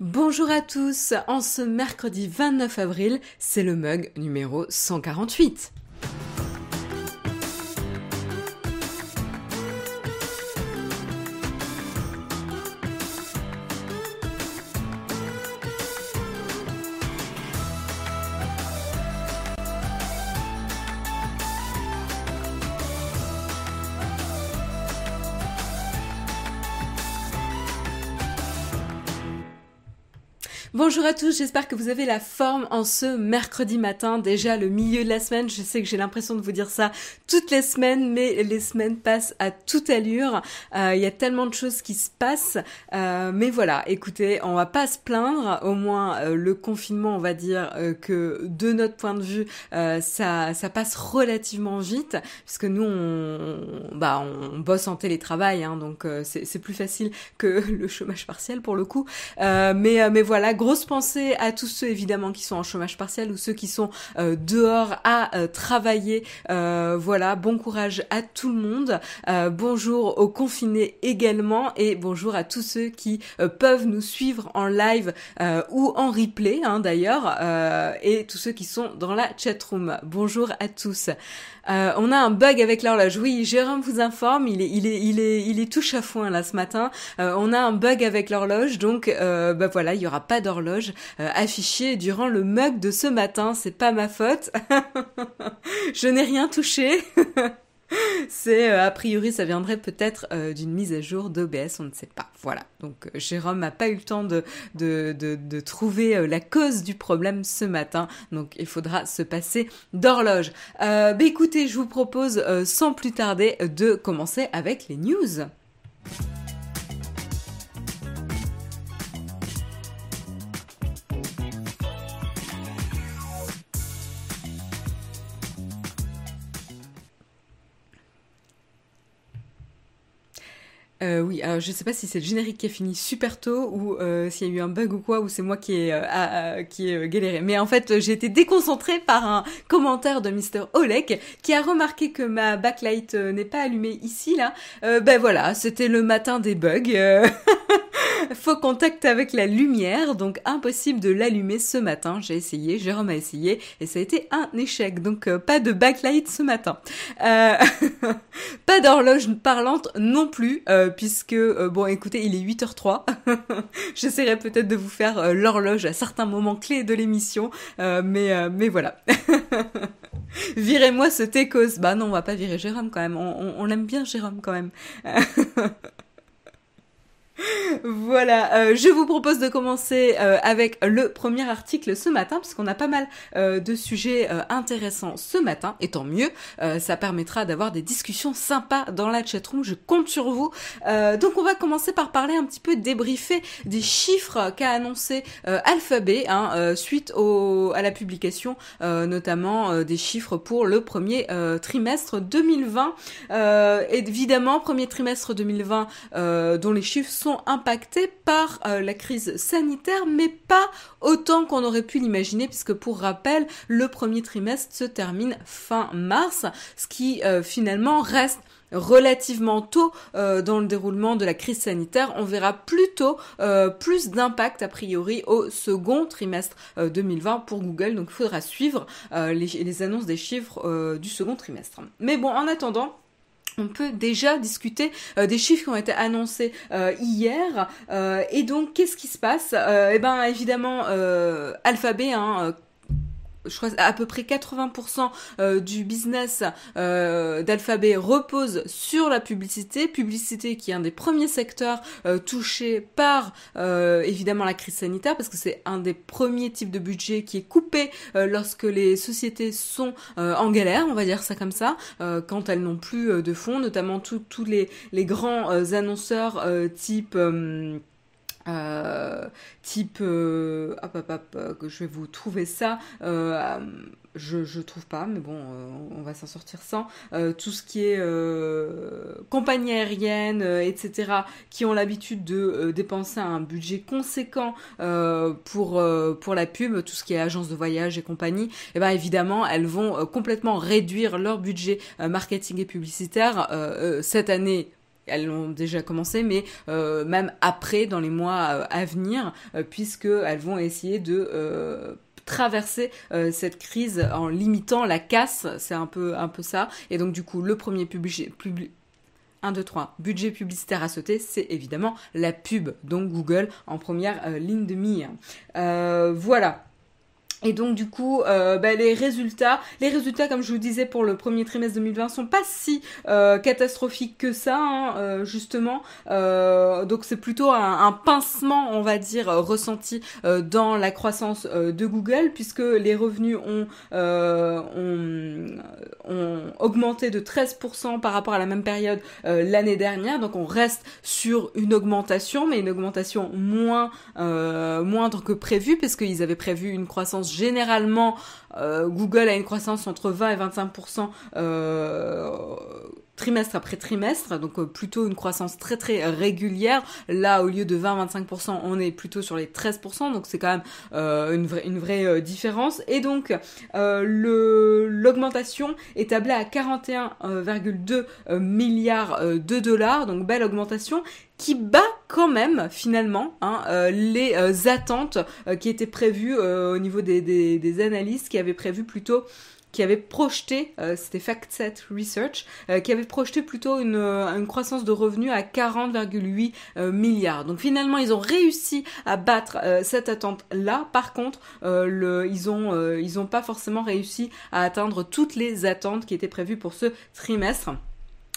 Bonjour à tous, en ce mercredi 29 avril, c'est le mug numéro 148. Bonjour à tous, j'espère que vous avez la forme en ce mercredi matin, déjà le milieu de la semaine. Je sais que j'ai l'impression de vous dire ça toutes les semaines, mais les semaines passent à toute allure. Euh, il y a tellement de choses qui se passent, euh, mais voilà, écoutez, on va pas se plaindre. Au moins, euh, le confinement, on va dire que de notre point de vue, ça, ça passe relativement vite, puisque nous, on, bah, on bosse en télétravail, hein, donc c'est plus facile que le chômage partiel pour le coup. mais, mais voilà grosse à tous ceux évidemment qui sont en chômage partiel ou ceux qui sont euh, dehors à euh, travailler. Euh, voilà, bon courage à tout le monde. bonjour aux confinés également et bonjour à tous ceux qui peuvent nous suivre en live ou en replay hein, d'ailleurs et tous ceux qui sont dans la chatroom. Bonjour à tous. Euh, on a un bug avec l'horloge. Oui, Jérôme vous informe, il est, il est, il est, il est tout chafouin là ce matin. Euh, on a un bug avec l'horloge, donc euh, bah voilà, il y aura pas d'horloge affichée durant le mug de ce matin. C'est pas ma faute. Je n'ai rien touché. C'est euh, a priori ça viendrait peut-être euh, d'une mise à jour d'OBS, on ne sait pas. Voilà. Donc euh, Jérôme n'a pas eu le temps de, de, de, trouver la cause du problème ce matin. Donc il faudra se passer d'horloge. bah écoutez, je vous propose sans plus tarder de commencer avec les news. Euh, oui, alors je sais pas si c'est le générique qui a fini super tôt ou euh, s'il y a eu un bug ou quoi, ou c'est moi qui ai, euh, qui ai galéré. Mais en fait, j'ai été déconcentrée par un commentaire de Mr. Olek qui a remarqué que ma backlight n'est pas allumée ici, là. ben voilà, c'était le matin des bugs. Faux contact avec la lumière, donc impossible de l'allumer ce matin. J'ai essayé, Jérôme a essayé, et ça a été un échec. Donc pas de backlight ce matin. pas d'horloge parlante non plus puisque, euh, bon, écoutez, il est 8h03. J'essaierai peut-être de vous faire euh, l'horloge à certains moments clés de l'émission, euh, mais, mais voilà. Virez-moi ce Técos. Bah non, on va pas virer Jérôme quand même. On, on l'aime bien, Jérôme, quand même. Voilà, euh, je vous propose de commencer euh, avec le premier article ce matin, puisqu'on a pas mal euh, de sujets intéressants ce matin, et tant mieux, ça permettra d'avoir des discussions sympas dans la chatroom, je compte sur vous. donc on va commencer par parler un petit peu débriefer des chiffres qu'a annoncé Alphabet hein, suite à la publication notamment des chiffres pour le premier trimestre 2020. évidemment, premier trimestre 2020 dont les chiffres sont impactés par euh, la crise sanitaire, mais pas autant qu'on aurait pu l'imaginer, puisque pour rappel, le premier trimestre se termine fin mars, ce qui euh, finalement reste relativement tôt euh, dans le déroulement de la crise sanitaire. On verra plutôt plus d'impact a priori au second trimestre 2020 pour Google. Donc il faudra suivre les, les, annonces des chiffres du second trimestre. Mais bon, en attendant, on peut déjà discuter euh, des chiffres qui ont été annoncés euh, hier. Euh, et donc, qu'est-ce qui se passe? Eh ben, évidemment, Alphabet, hein, je crois à peu près 80% euh, du business euh, d'Alphabet repose sur la publicité, publicité qui est un des premiers secteurs euh, touchés par évidemment la crise sanitaire parce que c'est un des premiers types de budget qui est coupé lorsque les sociétés sont en galère, on va dire ça comme ça, quand elles n'ont plus de fonds, notamment tous les, les grands annonceurs type euh, type euh, hop hop hop euh, que je vais vous trouver ça je, je trouve pas mais bon on va s'en sortir sans. Tout ce qui est compagnie aérienne etc qui ont l'habitude de dépenser un budget conséquent pour pour la pub tout ce qui est agence de voyage et compagnie et eh ben évidemment elles vont complètement réduire leur budget marketing et publicitaire cette année elles ont déjà commencé, mais même après, dans les mois à venir, puisqu'elles vont essayer de traverser cette crise en limitant la casse, c'est un peu ça. Et donc du coup, le premier public, 1, 2, 3. Budget publicitaire à sauter, c'est évidemment la pub, donc Google en première euh, ligne de mire. Euh, voilà. Et donc du coup, euh, bah, les résultats, les résultats comme je vous disais pour le premier trimestre 2020 sont pas si euh, catastrophiques que ça, hein, euh, justement. Euh, donc c'est plutôt un, un, pincement, on va dire, ressenti dans la croissance de Google, puisque les revenus ont, ont, ont, augmenté de 13% par rapport à la même période l'année dernière. Donc on reste sur une augmentation, mais une augmentation moins moindre que prévu, puisqu'ils avaient prévu une croissance généralement, euh, Google a une croissance entre 20 et 25% euh, trimestre après trimestre, donc euh, plutôt une croissance très très régulière. Là, au lieu de 20-25%, on est plutôt sur les 13%, donc c'est quand même une vraie, une vraie différence. Et donc, l'augmentation est tablée à 41,2 milliards de dollars, donc belle augmentation qui bat quand même finalement hein, euh, les euh, attentes euh, qui étaient prévues au niveau des, des, analystes qui avaient prévu plutôt qui avaient projeté, c'était FactSet Research, qui avait projeté plutôt une, croissance de revenus à 40,8 milliards. Donc finalement, ils ont réussi à battre cette attente-là. Par contre, ils ont ils ont pas forcément réussi à atteindre toutes les attentes qui étaient prévues pour ce trimestre.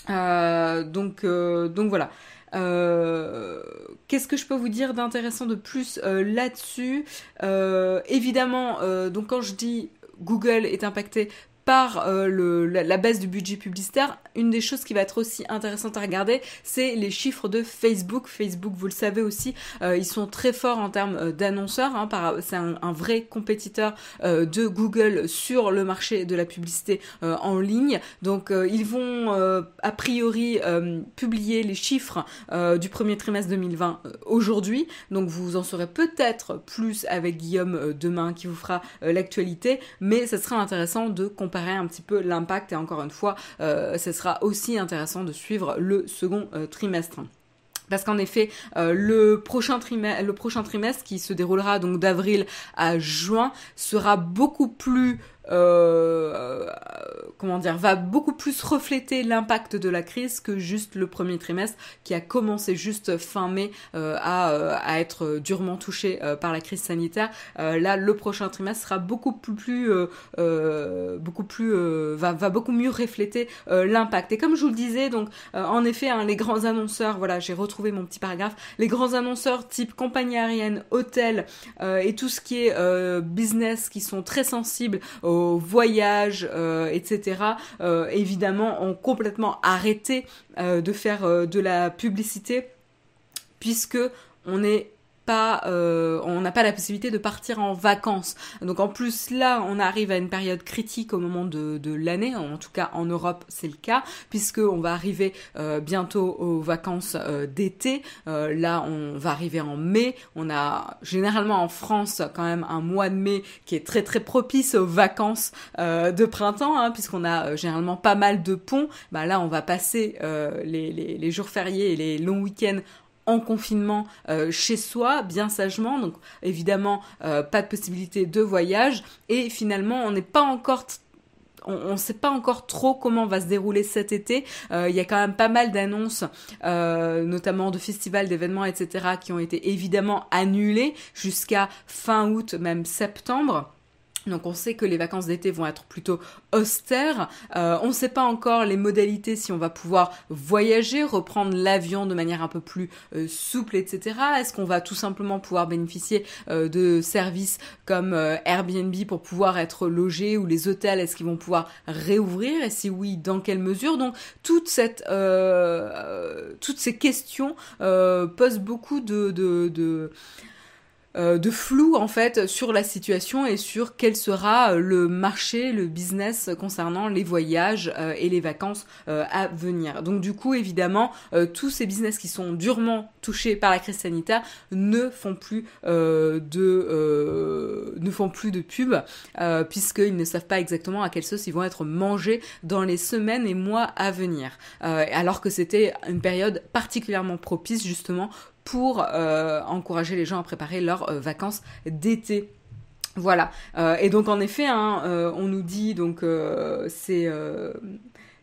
donc voilà. Euh, qu'est-ce que je peux vous dire d'intéressant de plus euh, là-dessus? Euh, Évidemment, donc quand je dis Google est impacté par euh, la, baisse du budget publicitaire, une des choses qui va être aussi intéressante à regarder, c'est les chiffres de Facebook. Facebook, vous le savez aussi, euh, ils sont très forts en termes euh, d'annonceurs. Hein, c'est un, un, vrai compétiteur de Google sur le marché de la publicité en ligne. Donc, ils vont a priori publier les chiffres du premier trimestre 2020 aujourd'hui. Donc, vous en saurez peut-être plus avec Guillaume demain qui vous fera l'actualité, mais ça sera intéressant de comparer un petit peu l'impact et encore une fois, euh, ce sera aussi intéressant de suivre le second euh, trimestre. Parce qu'en effet, euh, le, prochain trimestre, le prochain trimestre, qui se déroulera donc d'avril à juin, sera beaucoup plus euh, comment dire, va beaucoup plus refléter l'impact de la crise que juste le premier trimestre qui a commencé juste fin mai euh, à, euh, à, être durement touché par la crise sanitaire. là, le prochain trimestre sera beaucoup plus, beaucoup plus, va, va beaucoup mieux refléter l'impact. Et comme je vous le disais, donc en effet, hein, les grands annonceurs, voilà, j'ai retrouvé mon petit paragraphe, les grands annonceurs type compagnie aérienne, hôtel et tout ce qui est business qui sont très sensibles voyages, euh, etc., euh, évidemment, ont complètement arrêté euh, de faire de la publicité puisque on est pas, euh, on n'a pas la possibilité de partir en vacances. Donc en plus là, on arrive à une période critique au moment de, de l'année, en tout cas en Europe c'est le cas, puisque on va arriver euh, bientôt aux vacances euh, d'été. Euh, là, on va arriver en mai. On a généralement en France quand même un mois de mai qui est très très propice aux vacances euh, de printemps, hein, puisqu'on a généralement pas mal de ponts. Bah là, on va passer les, les, les jours fériés et les longs week-ends en confinement euh, chez soi, bien sagement. Donc évidemment, euh, pas de possibilité de voyage. Et finalement, on n'est pas encore on ne sait pas encore trop comment va se dérouler cet été. Euh, il y a quand même pas mal d'annonces, notamment de festivals, d'événements, etc., qui ont été évidemment annulés jusqu'à fin août, même septembre. Donc on sait que les vacances d'été vont être plutôt austères. Euh, on ne sait pas encore les modalités si on va pouvoir voyager, reprendre l'avion de manière un peu plus euh, souple, etc. Est-ce qu'on va tout simplement pouvoir bénéficier euh, de services comme Airbnb pour pouvoir être logé ou les hôtels, est-ce qu'ils vont pouvoir réouvrir? Et si oui, dans quelle mesure? Donc toutes ces questions posent beaucoup de, de flou en fait sur la situation et sur quel sera euh, le marché, le business concernant les voyages euh, et les vacances à venir. Donc du coup évidemment tous ces business qui sont durement touchés par la crise sanitaire ne font plus de ne font plus de pub puisqu'ils ne savent pas exactement à quelle sauce ils vont être mangés dans les semaines et mois à venir. alors que c'était une période particulièrement propice justement pour euh, encourager les gens à préparer leurs euh, vacances d'été. Voilà. Euh, et donc en effet, hein, on nous dit donc c'est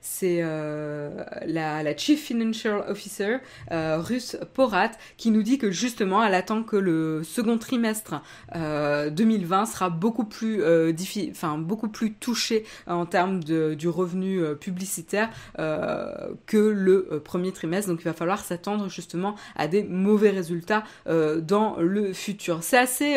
c'est euh, la, Chief Financial Officer euh, russe Porat qui nous dit que justement elle attend que le second trimestre euh, 2020 sera beaucoup plus euh, enfin beaucoup plus touché en termes de, du revenu euh, publicitaire que le premier trimestre. Donc il va falloir s'attendre justement à des mauvais résultats dans le futur. C'est assez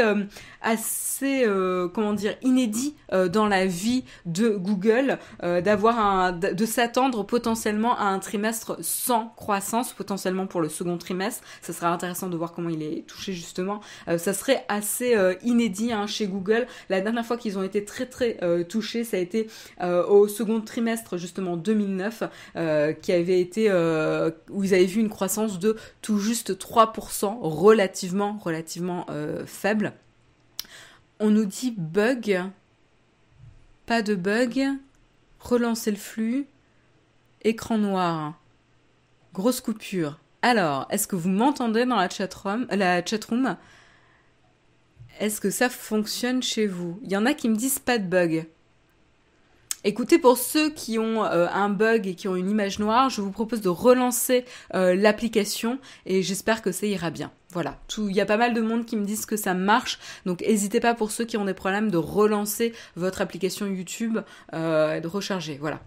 assez comment dire inédit dans la vie de Google d'avoir un s'attendre potentiellement à un trimestre sans croissance, potentiellement pour le second trimestre. Ça sera intéressant de voir comment il est touché justement. Euh, ça serait assez euh, inédit hein, chez Google. La dernière fois qu'ils ont été très très euh, touchés, ça a été au second trimestre justement 2009, qui avait été où ils avaient vu une croissance de tout juste 3%, relativement relativement faible. On nous dit bug, pas de bug, relancer le flux, écran noir, grosse coupure. Alors, est-ce que vous m'entendez dans la chatroom, la chatroom Est-ce que ça fonctionne chez vous? Il y en a qui me disent pas de bug. Écoutez, pour ceux qui ont euh, un bug et qui ont une image noire, je vous propose de relancer euh, l'application et j'espère que ça ira bien. Voilà, il y a pas mal de monde qui me disent que ça marche, donc n'hésitez pas pour ceux qui ont des problèmes de relancer votre application YouTube euh, et de recharger. Voilà.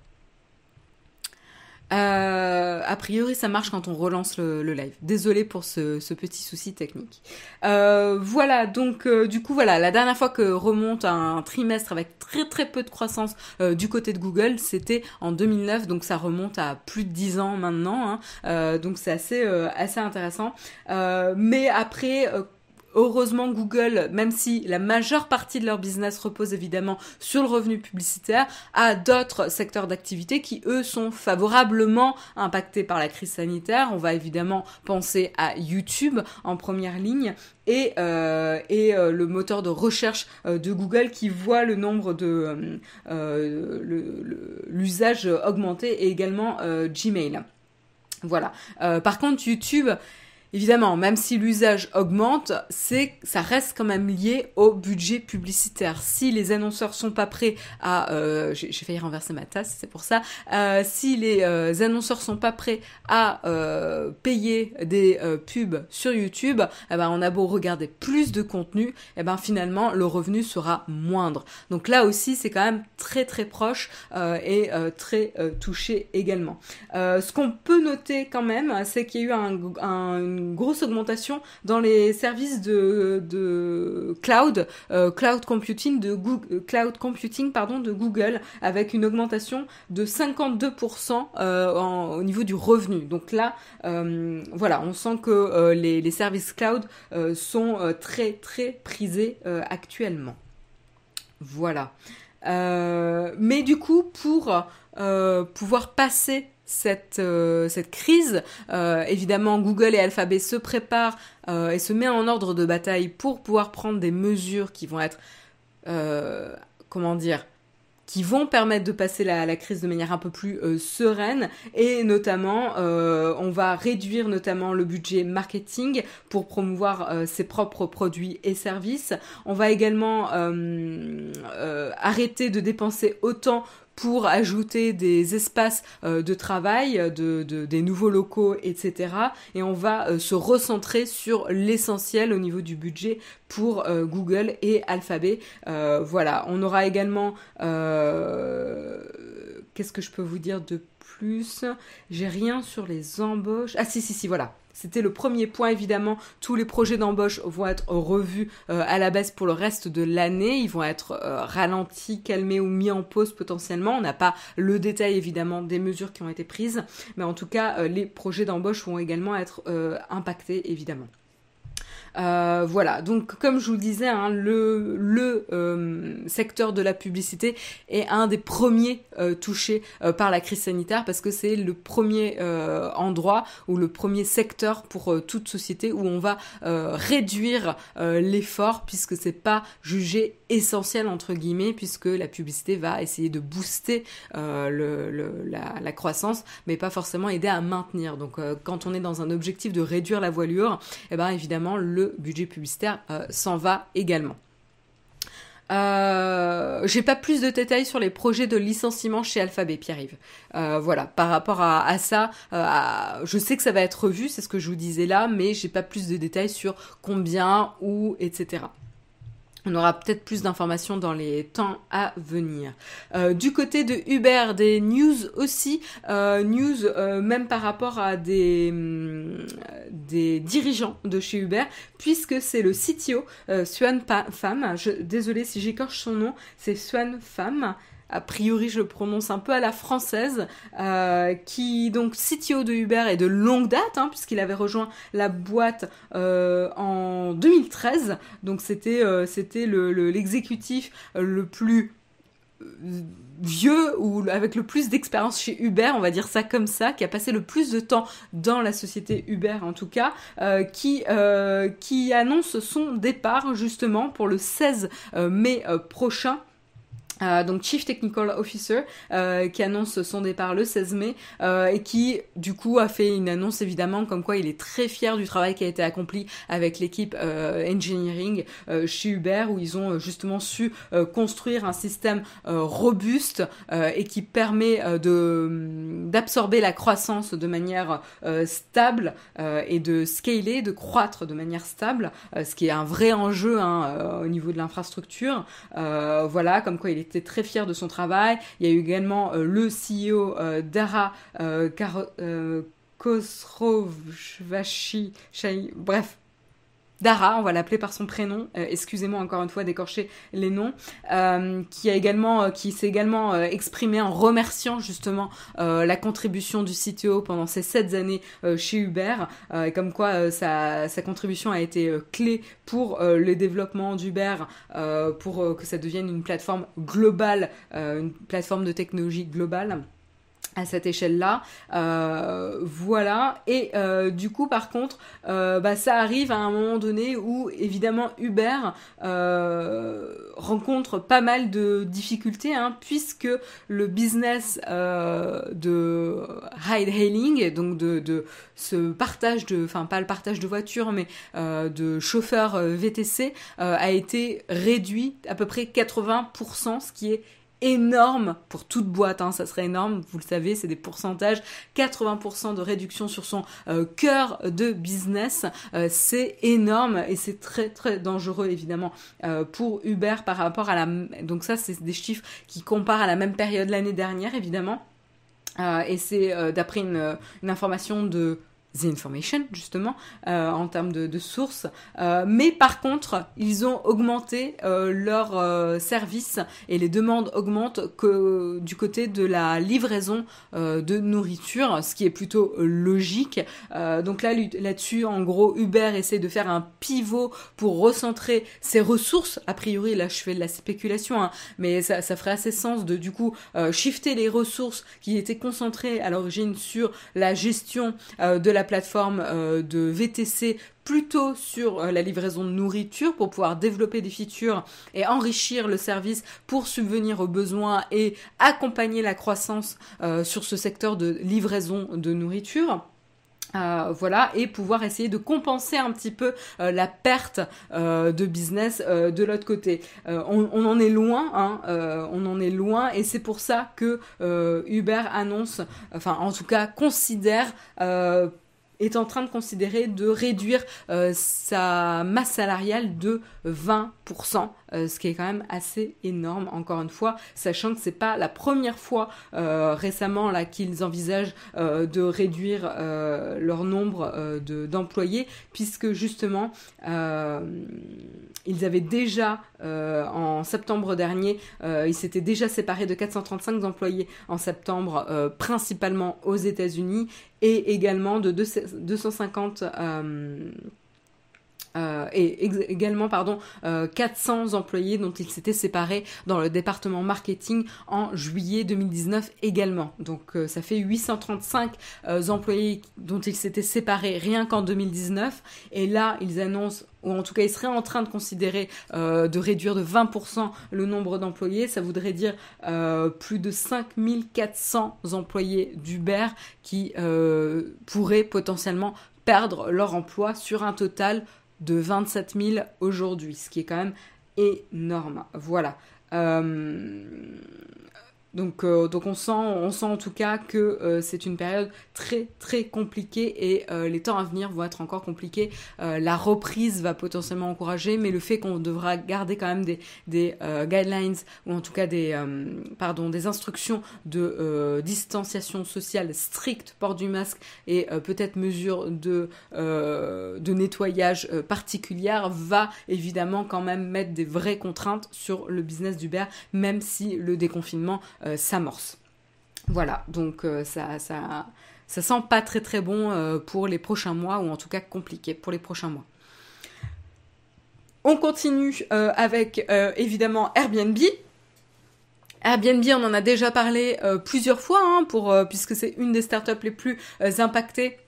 Euh, a priori, ça marche quand on relance le, live. Désolée pour ce, petit souci technique. Euh, voilà, donc euh, du coup, voilà, la dernière fois que remonte un trimestre avec très très peu de croissance du côté de Google, c'était en 2009, donc ça remonte à plus de 10 ans maintenant. Hein. donc c'est assez assez intéressant. mais après Heureusement, Google, même si la majeure partie de leur business repose évidemment sur le revenu publicitaire, a d'autres secteurs d'activité qui, eux, sont favorablement impactés par la crise sanitaire. On va évidemment penser à YouTube en première ligne et, euh, et euh, le moteur de recherche euh, de Google qui voit le nombre de l'usage augmenter et également Gmail. Voilà. par contre, YouTube Évidemment, même si l'usage augmente, ça reste quand même lié au budget publicitaire. Si les annonceurs sont pas prêts à, euh, j'ai failli renverser ma tasse, c'est pour ça. Euh, si les euh, annonceurs sont pas prêts à payer des pubs sur YouTube, eh ben on a beau regarder plus de contenu, eh ben finalement le revenu sera moindre. Donc là aussi, c'est quand même très très proche et très touché également. ce qu'on peut noter quand même, c'est qu'il y a eu un, un grosse augmentation dans les services de, de cloud, euh, cloud computing de Google, euh, cloud computing pardon de Google, avec une augmentation de 52% euh, au niveau du revenu. Donc là, voilà, on sent que les, les, services cloud sont très très prisés actuellement. Voilà. mais du coup, pour pouvoir passer cette, euh, cette crise. Euh, évidemment, Google et Alphabet se préparent euh, et se mettent en ordre de bataille pour pouvoir prendre des mesures qui vont être, comment dire, qui vont permettre de passer la, crise de manière un peu plus sereine et notamment on va réduire notamment le budget marketing pour promouvoir ses propres produits et services. On va également arrêter de dépenser autant pour ajouter des espaces euh, de travail, de, des nouveaux locaux, etc. Et on va euh, se recentrer sur l'essentiel au niveau du budget pour euh, Google et Alphabet. voilà, on aura également... Qu'est-ce que je peux vous dire de plus? J'ai rien sur les embauches. Ah si, si, si, voilà. C'était le premier point, évidemment. Tous les projets d'embauche vont être revus euh, à la baisse pour le reste de l'année. Ils vont être euh, ralentis, calmés ou mis en pause potentiellement. On n'a pas le détail, évidemment, des mesures qui ont été prises. Mais en tout cas, euh, les projets d'embauche vont également être impactés, évidemment. Euh, voilà, donc comme je vous le disais, hein, le, euh, secteur de la publicité est un des premiers euh, touchés par la crise sanitaire parce que c'est le premier endroit ou le premier secteur pour toute société où on va réduire l'effort puisque c'est pas jugé essentiel entre guillemets puisque la publicité va essayer de booster la, croissance mais pas forcément aider à maintenir. Donc quand on est dans un objectif de réduire la voilure, eh ben évidemment le budget publicitaire euh, s'en va également. Euh, j'ai pas plus de détails sur les projets de licenciement chez Alphabet, Pierre-Yves. Euh, voilà, par rapport à, ça, je sais que ça va être revu, c'est ce que je vous disais là, mais j'ai pas plus de détails sur combien, où, etc. On aura peut-être plus d'informations dans les temps à venir. Euh, du côté de Uber, des news aussi, euh, news euh, même par rapport à des, hum, des dirigeants de chez Uber, puisque c'est le CTO, Swan Pham, désolé si j'écorche son nom, c'est Swan Pham, a priori je le prononce un peu à la française, euh, qui donc CTO de Uber est de longue date, hein, puisqu'il avait rejoint la boîte euh, en 2013, donc c'était euh, l'exécutif le, plus vieux ou avec le plus d'expérience chez Uber, on va dire ça comme ça, qui a passé le plus de temps dans la société Uber en tout cas, qui annonce son départ justement pour le 16 mai prochain euh, donc Chief Technical Officer euh, qui annonce son départ le 16 mai euh, et qui du coup a fait une annonce évidemment comme quoi il est très fier du travail qui a été accompli avec l'équipe engineering chez Uber où ils ont justement su construire un système robuste et qui permet de d'absorber la croissance de manière stable et de scaler, de croître de manière stable, ce qui est un vrai enjeu hein, au niveau de l'infrastructure. voilà, comme quoi il est très fier de son travail. Il y a eu également euh, le CEO euh, Dara euh, Khosrovshahi, bref, Dara, on va l'appeler par son prénom, euh, excusez-moi encore une fois d'écorcher les noms, euh, qui a également, euh, qui s'est également exprimé en remerciant justement la contribution du CTO pendant ces sept années chez Uber, et comme quoi sa, sa, contribution a été clé pour le développement d'Uber, pour que ça devienne une plateforme globale, une plateforme de technologie globale cette échelle-là. Euh, voilà. Et euh, du coup, par contre, euh, bah, ça arrive à un moment donné où, évidemment, Uber rencontre pas mal de difficultés, hein, puisque le business de ride-hailing, donc de, de, ce partage de, enfin pas le partage de voitures, mais de chauffeurs VTC, a été réduit à peu près 80%, ce qui est énorme pour toute boîte, hein, ça serait énorme, vous le savez, c'est des pourcentages, 80% de réduction sur son euh, cœur de business, euh, c'est énorme et c'est très très dangereux évidemment euh, pour Uber par rapport à la... Donc ça c'est des chiffres qui comparent à la même période l'année dernière évidemment. et c'est d'après une, une information de The Information, justement, euh, en termes de, sources. Euh, mais par contre, ils ont augmenté euh, leurs services et les demandes augmentent que du côté de la livraison de nourriture, ce qui est plutôt logique. donc là, là-dessus, en gros, Uber essaie de faire un pivot pour recentrer ses ressources. A priori, là, je fais de la spéculation, hein, mais ça ferait assez sens de, du coup, shifter les ressources qui étaient concentrées à l'origine sur la gestion de la plateforme euh, de VTC plutôt sur euh, la livraison de nourriture pour pouvoir développer des features et enrichir le service pour subvenir aux besoins et accompagner la croissance euh, sur ce secteur de livraison de nourriture. voilà, et pouvoir essayer de compenser un petit peu la perte de business de l'autre côté. On, en est loin, hein, on en est loin, et c'est pour ça que Uber annonce, enfin en tout cas considère est en train de considérer de réduire euh, sa masse salariale de 20%, euh, ce qui est quand même assez énorme, encore une fois, sachant que c'est pas la première fois euh, récemment là qu'ils envisagent de réduire leur nombre d'employés, puisque justement ils avaient déjà en septembre dernier, ils s'étaient déjà séparés de 435 employés en septembre, principalement aux États-Unis, et également de 250 et également pardon 400 employés dont il s'était séparé dans le département marketing en juillet 2019 également. Donc ça fait 835 employés dont il s'était séparé rien qu'en 2019 et là ils annoncent ou en tout cas ils seraient en train de considérer euh, de réduire de 20% le nombre d'employés, ça voudrait dire euh, plus de 5400 employés d'Uber qui euh, pourraient potentiellement perdre leur emploi sur un total de 27 000 aujourd'hui, ce qui est quand même énorme. Voilà. Donc, euh, donc on sent, on sent en tout cas que euh, c'est une période très très compliquée et euh, les temps à venir vont être encore compliqués. la reprise va potentiellement encourager, mais le fait qu'on devra garder quand même des, des guidelines ou en tout cas des, pardon, des instructions de distanciation sociale strictes, port du masque et peut-être mesures de, de nettoyage particulières va évidemment quand même mettre des vraies contraintes sur le business d'Uber, même si le déconfinement s'amorce. Voilà, donc euh, ça, ça, ça sent pas très très bon euh, pour les prochains mois, ou en tout cas compliqué pour les prochains mois. On continue avec évidemment Airbnb. Airbnb, on en a déjà parlé plusieurs fois, hein, pour, puisque c'est une des startups les plus impactées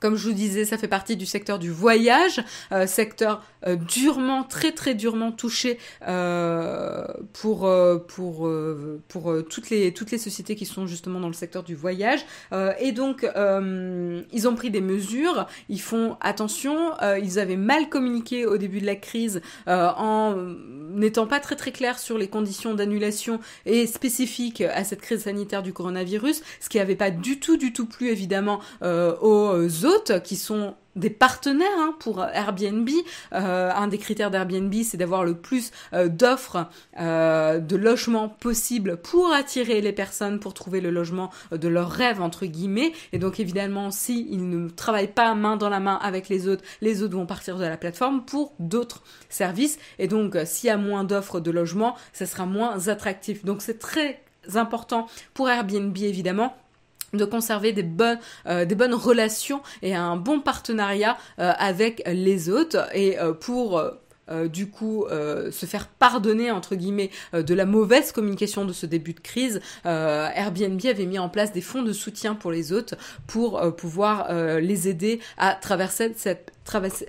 comme je vous disais, ça fait partie du secteur du voyage, euh, secteur euh, durement, très très durement touché euh, pour pour pour toutes les toutes les sociétés qui sont justement dans le secteur du voyage. et donc ils ont pris des mesures, ils font attention. ils avaient mal communiqué au début de la crise en n'étant pas très très clair sur les conditions d'annulation et spécifiques à cette crise sanitaire du coronavirus, ce qui n'avait pas du tout du tout plu évidemment aux autres qui sont des partenaires hein, pour Airbnb. Euh, un des critères d'Airbnb, c'est d'avoir le plus euh, d'offres euh, de logements possibles pour attirer les personnes, pour trouver le logement de leur rêve entre guillemets. Et donc évidemment, si ils ne travaillent pas main dans la main avec les autres, les autres vont partir de la plateforme pour d'autres services. Et donc, s'il y a moins d'offres de logements, ça sera moins attractif. Donc c'est très important pour Airbnb évidemment de conserver des bonnes euh, des bonnes relations et un bon partenariat euh, avec les autres et euh, pour du coup se faire pardonner entre guillemets de la mauvaise communication de ce début de crise, Airbnb avait mis en place des fonds de soutien pour les autres pour pouvoir les aider à traverser cette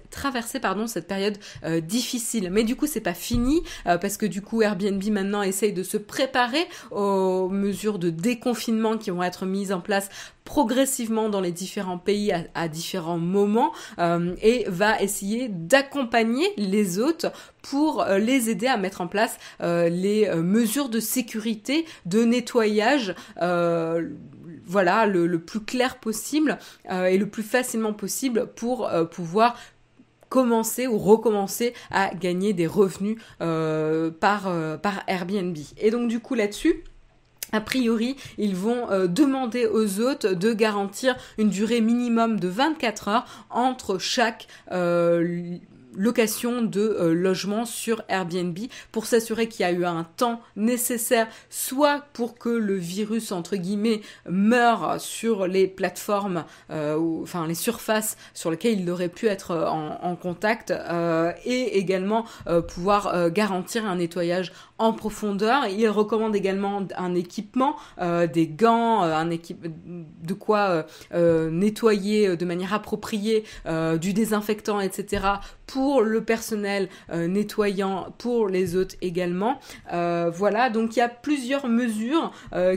traverser, pardon, cette période euh, difficile. Mais du coup, c'est pas fini euh, parce que du coup, Airbnb maintenant essaye de se préparer aux mesures de déconfinement qui vont être mises en place progressivement dans les différents pays à, différents moments euh, et va essayer d'accompagner les autres pour les aider à mettre en place les mesures de sécurité, de nettoyage voilà, le, plus clair possible euh, et le plus facilement possible pour euh, pouvoir commencer ou recommencer à gagner des revenus euh, par, par Airbnb. Et donc du coup là-dessus, a priori, ils vont demander aux hôtes de garantir une durée minimum de 24 heures entre chaque location de euh, logements sur Airbnb pour s'assurer qu'il y a eu un temps nécessaire soit pour que le virus entre guillemets meure sur les plateformes euh, ou enfin les surfaces sur lesquelles il aurait pu être euh, en, contact et également pouvoir garantir un nettoyage en profondeur. Il recommande également un équipement, des gants, un équipe de quoi nettoyer de manière appropriée, du désinfectant, etc. pour le personnel nettoyant, pour les hôtes également. voilà, donc il y a plusieurs mesures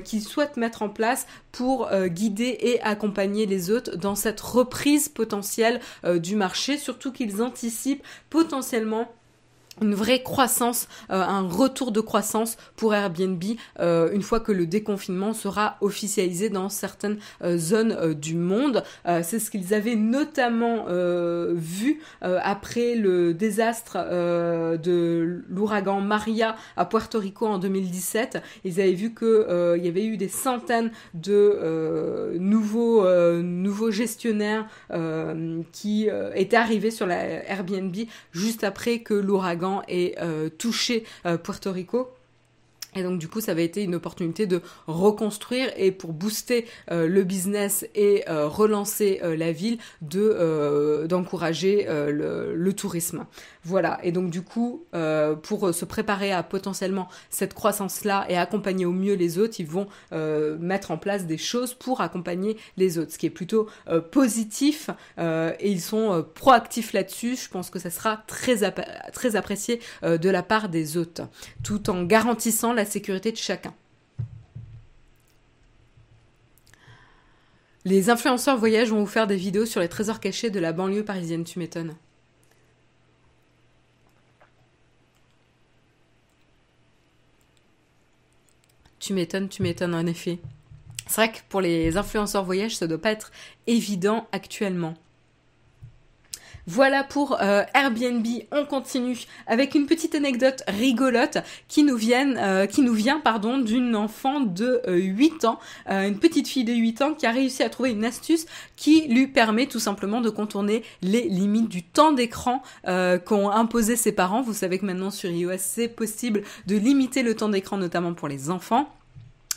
qu'ils souhaitent mettre en place pour guider et accompagner les hôtes dans cette reprise potentielle du marché, surtout qu'ils anticipent potentiellement une vraie croissance, euh, un retour de croissance pour Airbnb euh, une fois que le déconfinement sera officialisé dans certaines euh, zones du monde. C'est ce qu'ils avaient notamment vu après le désastre de l'ouragan Maria à Puerto Rico en 2017. Ils avaient vu que il y avait eu des centaines de nouveaux nouveaux gestionnaires qui étaient arrivés sur la Airbnb juste après que l'ouragan et euh, touché euh, Puerto Rico. Et donc du coup, ça avait été une opportunité de reconstruire et pour booster euh, le business et relancer la ville, de d'encourager le, tourisme. Voilà. Et donc du coup, pour se préparer à potentiellement cette croissance-là et accompagner au mieux les autres, ils vont mettre en place des choses pour accompagner les autres, ce qui est plutôt positif. et ils sont proactifs là-dessus. Je pense que ça sera très très apprécié de la part des hôtes, tout en garantissant la sécurité de chacun. Les influenceurs voyage vont vous faire des vidéos sur les trésors cachés de la banlieue parisienne, tu m'étonnes. Tu m'étonnes, tu m'étonnes en effet. C'est vrai que pour les influenceurs voyage, ça doit pas être évident actuellement. Voilà pour euh, Airbnb. On continue avec une petite anecdote rigolote qui nous vient, euh, qui nous vient pardon, d'une enfant de 8 euh, ans, une petite fille de 8 ans qui a réussi à trouver une astuce qui lui permet tout simplement de contourner les limites du temps d'écran qu'ont imposé ses parents. Vous savez que maintenant sur iOS c'est possible de limiter le temps d'écran notamment pour les enfants.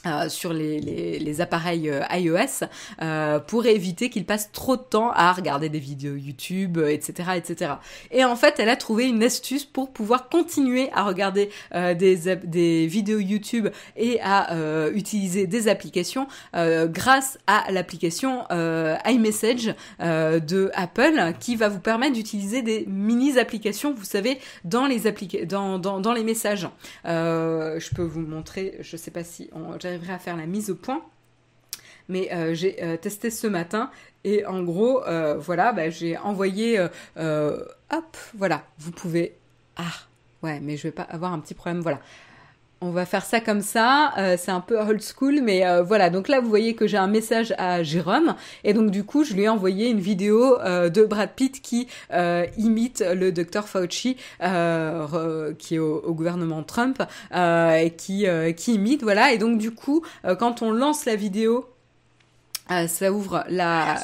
Euh, sur les, les, appareils euh, iOS euh, pour éviter qu'ils passent trop de temps à regarder des vidéos YouTube, etc., etc. Et en fait, elle a trouvé une astuce pour pouvoir continuer à regarder des, des vidéos YouTube et à utiliser des applications grâce à l'application iMessage de Apple qui va vous permettre d'utiliser des mini applications, vous savez, dans les dans, dans, dans les messages. je peux vous montrer, je sais pas si on, j'arriverai à faire la mise au point. Mais euh, j'ai euh, testé ce matin et en gros, euh, voilà, bah, j'ai envoyé, hop, voilà, vous pouvez, ah, ouais, mais je vais pas avoir un petit problème, voilà on va faire ça comme ça. Euh, c'est un peu old school, mais euh, voilà. Donc là, vous voyez que j'ai un message à Jérôme, et donc du coup, je lui ai envoyé une vidéo euh, de Brad Pitt qui imite le docteur Fauci, qui est au, gouvernement Trump, et qui qui imite, voilà. Et donc du coup, quand on lance la vidéo, ça ouvre la.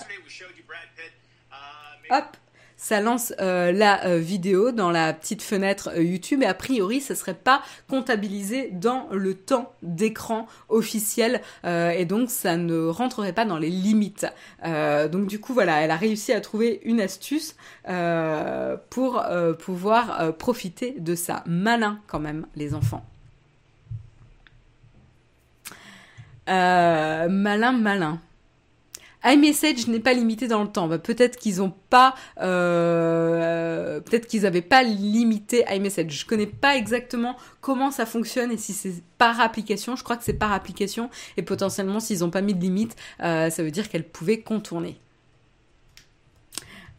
Hop ça lance euh, la euh, vidéo dans la petite fenêtre euh, YouTube et a priori ça serait pas comptabilisé dans le temps d'écran officiel et donc ça ne rentrerait pas dans les limites. donc du coup voilà, elle a réussi à trouver une astuce pour pouvoir profiter de ça. Malin quand même les enfants. malin, malin iMessage n'est pas limité dans le temps. Bah, peut-être qu'ils ont pas, euh, peut-être qu'ils avaient pas limité iMessage. Je connais pas exactement comment ça fonctionne et si c'est par application. Je crois que c'est par application et potentiellement s'ils ont pas mis de limite, euh, ça veut dire qu'elles pouvaient contourner.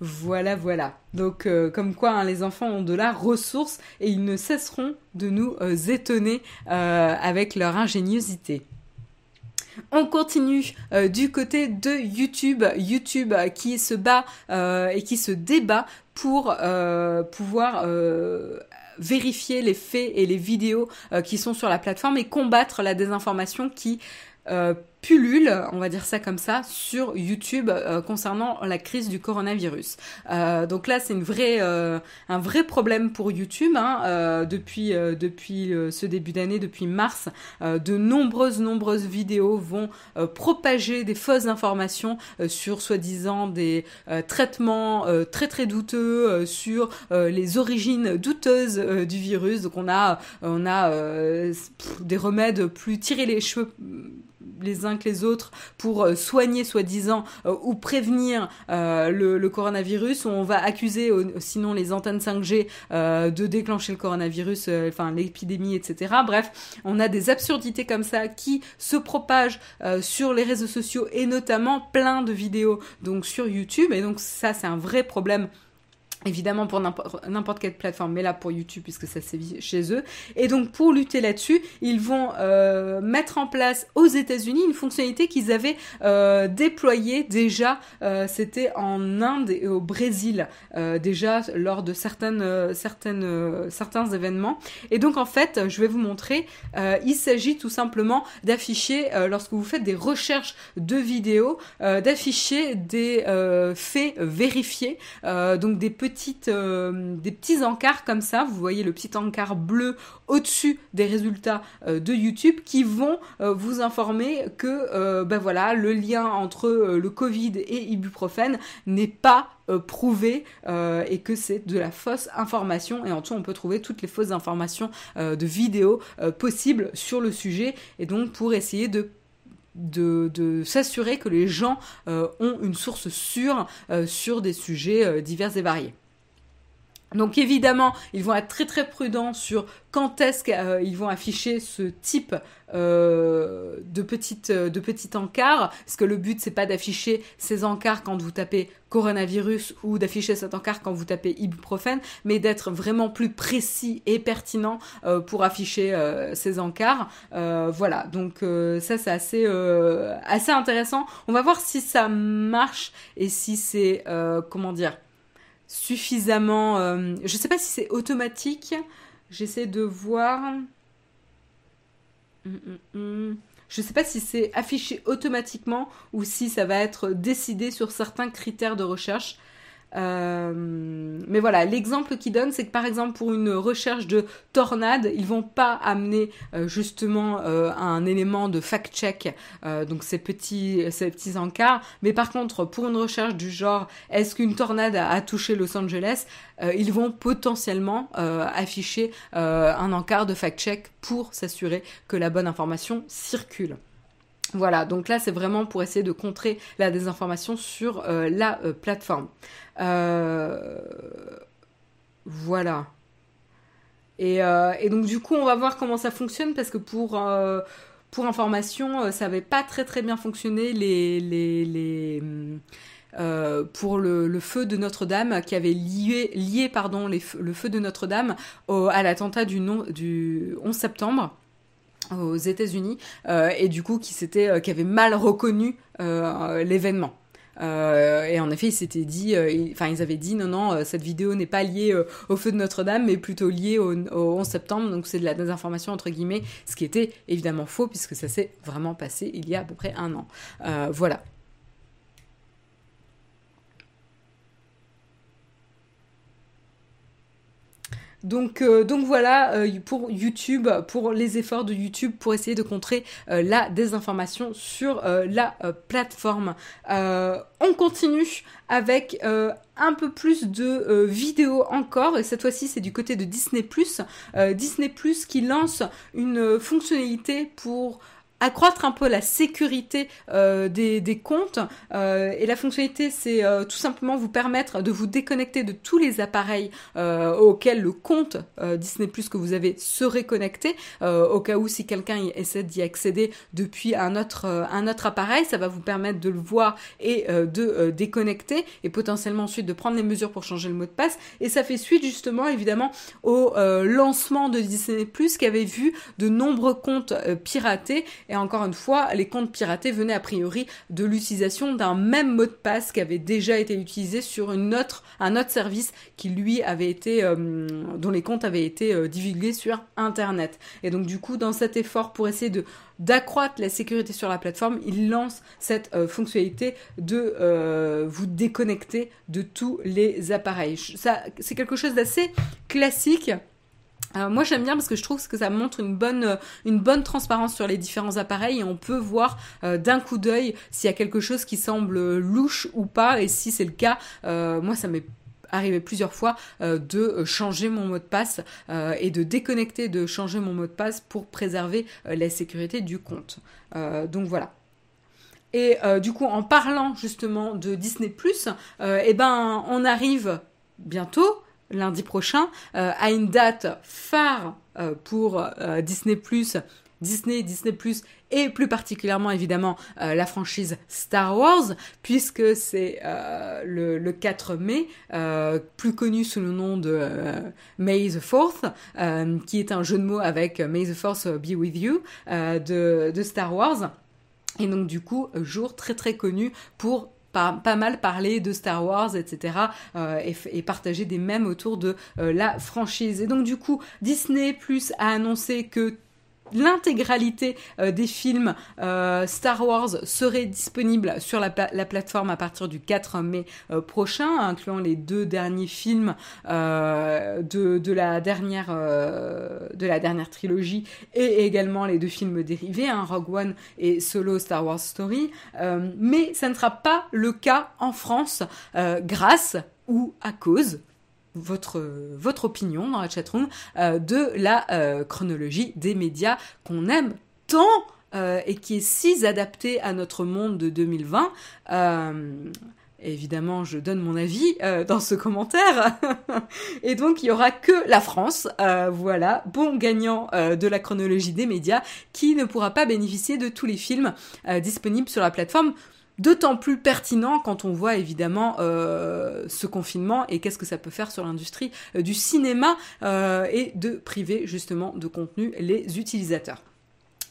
Voilà, voilà. Donc, euh, comme quoi, hein, les enfants ont de la ressource et ils ne cesseront de nous étonner avec leur ingéniosité. On continue euh, du côté de YouTube, YouTube euh, qui se bat euh, et qui se débat pour pouvoir vérifier les faits et les vidéos qui sont sur la plateforme et combattre la désinformation qui pullule, on va dire ça comme ça, sur YouTube euh, concernant la crise du coronavirus. Euh, donc là, c'est une vraie, euh, un vrai problème pour YouTube. Hein, depuis depuis ce début d'année, depuis mars, de nombreuses nombreuses vidéos vont propager des fausses informations sur soi-disant des traitements très très douteux, sur les origines douteuses du virus. Donc on a on a des remèdes plus tirés les cheveux les uns que les autres pour euh, soigner soi-disant euh, ou prévenir euh, le, coronavirus, on va accuser sinon les antennes 5G de déclencher le coronavirus, enfin l'épidémie, etc. Bref, on a des absurdités comme ça qui se propagent sur les réseaux sociaux et notamment plein de vidéos donc sur YouTube et donc ça c'est un vrai problème évidemment pour n'importe quelle plateforme, mais là pour YouTube puisque ça sévit chez eux. Et donc pour lutter là-dessus, ils vont euh, mettre en place aux États-Unis une fonctionnalité qu'ils avaient euh, déployée déjà, euh, c'était en Inde et au Brésil déjà lors de certaines, certaines, certains événements. Et donc en fait, je vais vous montrer, il s'agit tout simplement d'afficher, lorsque vous faites des recherches de vidéos, d'afficher des faits vérifiés, donc des petits petites, des petits encarts comme ça. Vous voyez le petit encart bleu au-dessus des résultats de YouTube qui vont vous informer que ben voilà le lien entre le Covid et ibuprofène n'est pas prouvé et que c'est de la fausse information et en dessous on peut trouver toutes les fausses informations de vidéos possibles sur le sujet et donc pour essayer de de, s'assurer que les gens euh, ont une source sûre euh, sur des sujets euh, divers et variés. Donc évidemment, ils vont être très très prudents sur quand est-ce qu'ils vont afficher ce type euh, de petites de petits encarts, parce que le but c'est pas d'afficher ces encarts quand vous tapez coronavirus ou d'afficher cet encart quand vous tapez ibuprofène, mais d'être vraiment plus précis et pertinent euh, pour afficher euh, ces encarts. voilà, donc ça c'est assez assez intéressant. On va voir si ça marche et si c'est comment dire suffisamment. Euh, je sais pas si c'est automatique. J'essaie de voir. Je ne hum, hum. Je sais pas si c'est affiché automatiquement ou si ça va être décidé sur certains critères de recherche. Euh, mais voilà, l'exemple qu'ils donne, c'est que par exemple pour une recherche de tornade, ils vont pas amener euh, justement euh, un élément de fact-check, donc ces petits, ces petits encarts. Mais par contre, pour une recherche du genre, est-ce qu'une tornade a, touché Los Angeles, ils vont potentiellement afficher un encart de fact-check pour s'assurer que la bonne information circule. Voilà, donc là c'est vraiment pour essayer de contrer la désinformation sur la plateforme. Euh, voilà. Euh, et, donc du coup, on va voir comment ça fonctionne parce que pour euh, information, ça n'avait pas très très bien fonctionné les les, pour le, feu de Notre-Dame qui avait lié, le feu de Notre-Dame à l'attentat du, du 11 septembre aux États-Unis et du coup qui s'était qui avait mal reconnu l'événement. Euh, et en effet, ils dit, euh, enfin, ils avaient dit non, non, euh, cette vidéo n'est pas liée au feu de Notre-Dame, mais plutôt liée au, 11 septembre. Donc c'est de la désinformation entre guillemets, ce qui était évidemment faux puisque ça s'est vraiment passé il y a à peu près un an. voilà. Donc, euh, donc voilà euh, pour YouTube, pour les efforts de YouTube pour essayer de contrer euh, la désinformation sur la plateforme. on continue avec un peu plus de vidéos encore et cette fois-ci c'est du côté de Disney Disney qui lance une fonctionnalité pour accroître un peu la sécurité euh, des, comptes. Euh, et la fonctionnalité, c'est euh, tout simplement vous permettre de vous déconnecter de tous les appareils auxquels le compte Disney Plus que vous avez serait connecté. au cas où si quelqu'un essaie d'y accéder depuis un autre, un autre appareil, ça va vous permettre de le voir et de déconnecter et potentiellement ensuite de prendre les mesures pour changer le mot de passe. Et ça fait suite justement évidemment au lancement de Disney Plus qui avait vu de nombreux comptes piratés encore une fois, les comptes piratés venaient a priori de l'utilisation d'un même mot de passe qui avait déjà été utilisé sur un autre service qui lui avait été, euh, dont les comptes avaient été euh, divulgués sur Internet. Et donc du coup, dans cet effort pour essayer d'accroître la sécurité sur la plateforme, il lance cette euh, fonctionnalité de vous déconnecter de tous les appareils. C'est quelque chose d'assez classique moi j'aime bien parce que je trouve que ça montre une bonne, euh, une bonne transparence sur les différents appareils et on peut voir euh, d'un coup d'œil s'il y a quelque chose qui semble louche ou pas et si c'est le cas, euh, moi ça m'est arrivé plusieurs fois de changer mon mot de passe et de déconnecter, de changer mon mot de passe pour préserver la sécurité du compte. donc voilà. Et du coup, en parlant justement de Disney ⁇ eh ben, on arrive bientôt lundi prochain euh, à une date phare euh, pour euh, Disney ⁇ Disney, Disney ⁇ et plus particulièrement évidemment la franchise Star Wars, puisque c'est le, 4 mai, plus connu sous le nom de May the 4th, qui est un jeu de mots avec May the Force be with you de Star Wars. Et donc du coup, jour très très connu pour pas, mal parler de Star Wars, etc. Euh, et, partager des mèmes autour de euh, la franchise. Et donc du coup, Disney Plus a annoncé que l'intégralité euh, des films euh, Star Wars serait disponible sur la, plateforme à partir du 4 mai euh, prochain, incluant les deux derniers films de, la dernière, trilogie et également les deux films dérivés, hein, Rogue One et Solo Star Wars Story. mais ça ne sera pas le cas en France grâce ou à cause votre, opinion dans la chatroom euh, de la euh, chronologie des médias qu'on aime tant euh, et qui est si adaptée à notre monde de 2020. Évidemment, je donne mon avis dans ce commentaire. et donc, il y aura que la France, voilà, bon gagnant de la chronologie des médias, qui ne pourra pas bénéficier de tous les films disponibles sur la plateforme D'autant plus pertinent quand on voit évidemment euh, ce confinement et qu'est-ce que ça peut faire sur l'industrie euh, du cinéma euh, et de priver justement de contenu les utilisateurs.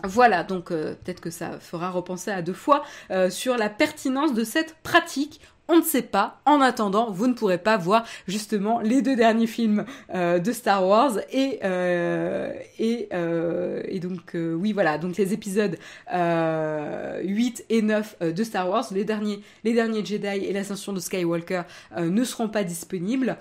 Voilà, donc peut-être que ça fera repenser à deux fois sur la pertinence de cette pratique on ne sait pas. En attendant, vous ne pourrez pas voir justement les deux derniers films euh, de Star Wars et euh, euh, donc oui voilà donc les épisodes 8 et 9 de Star Wars, les derniers Jedi et l'ascension de Skywalker ne seront pas disponibles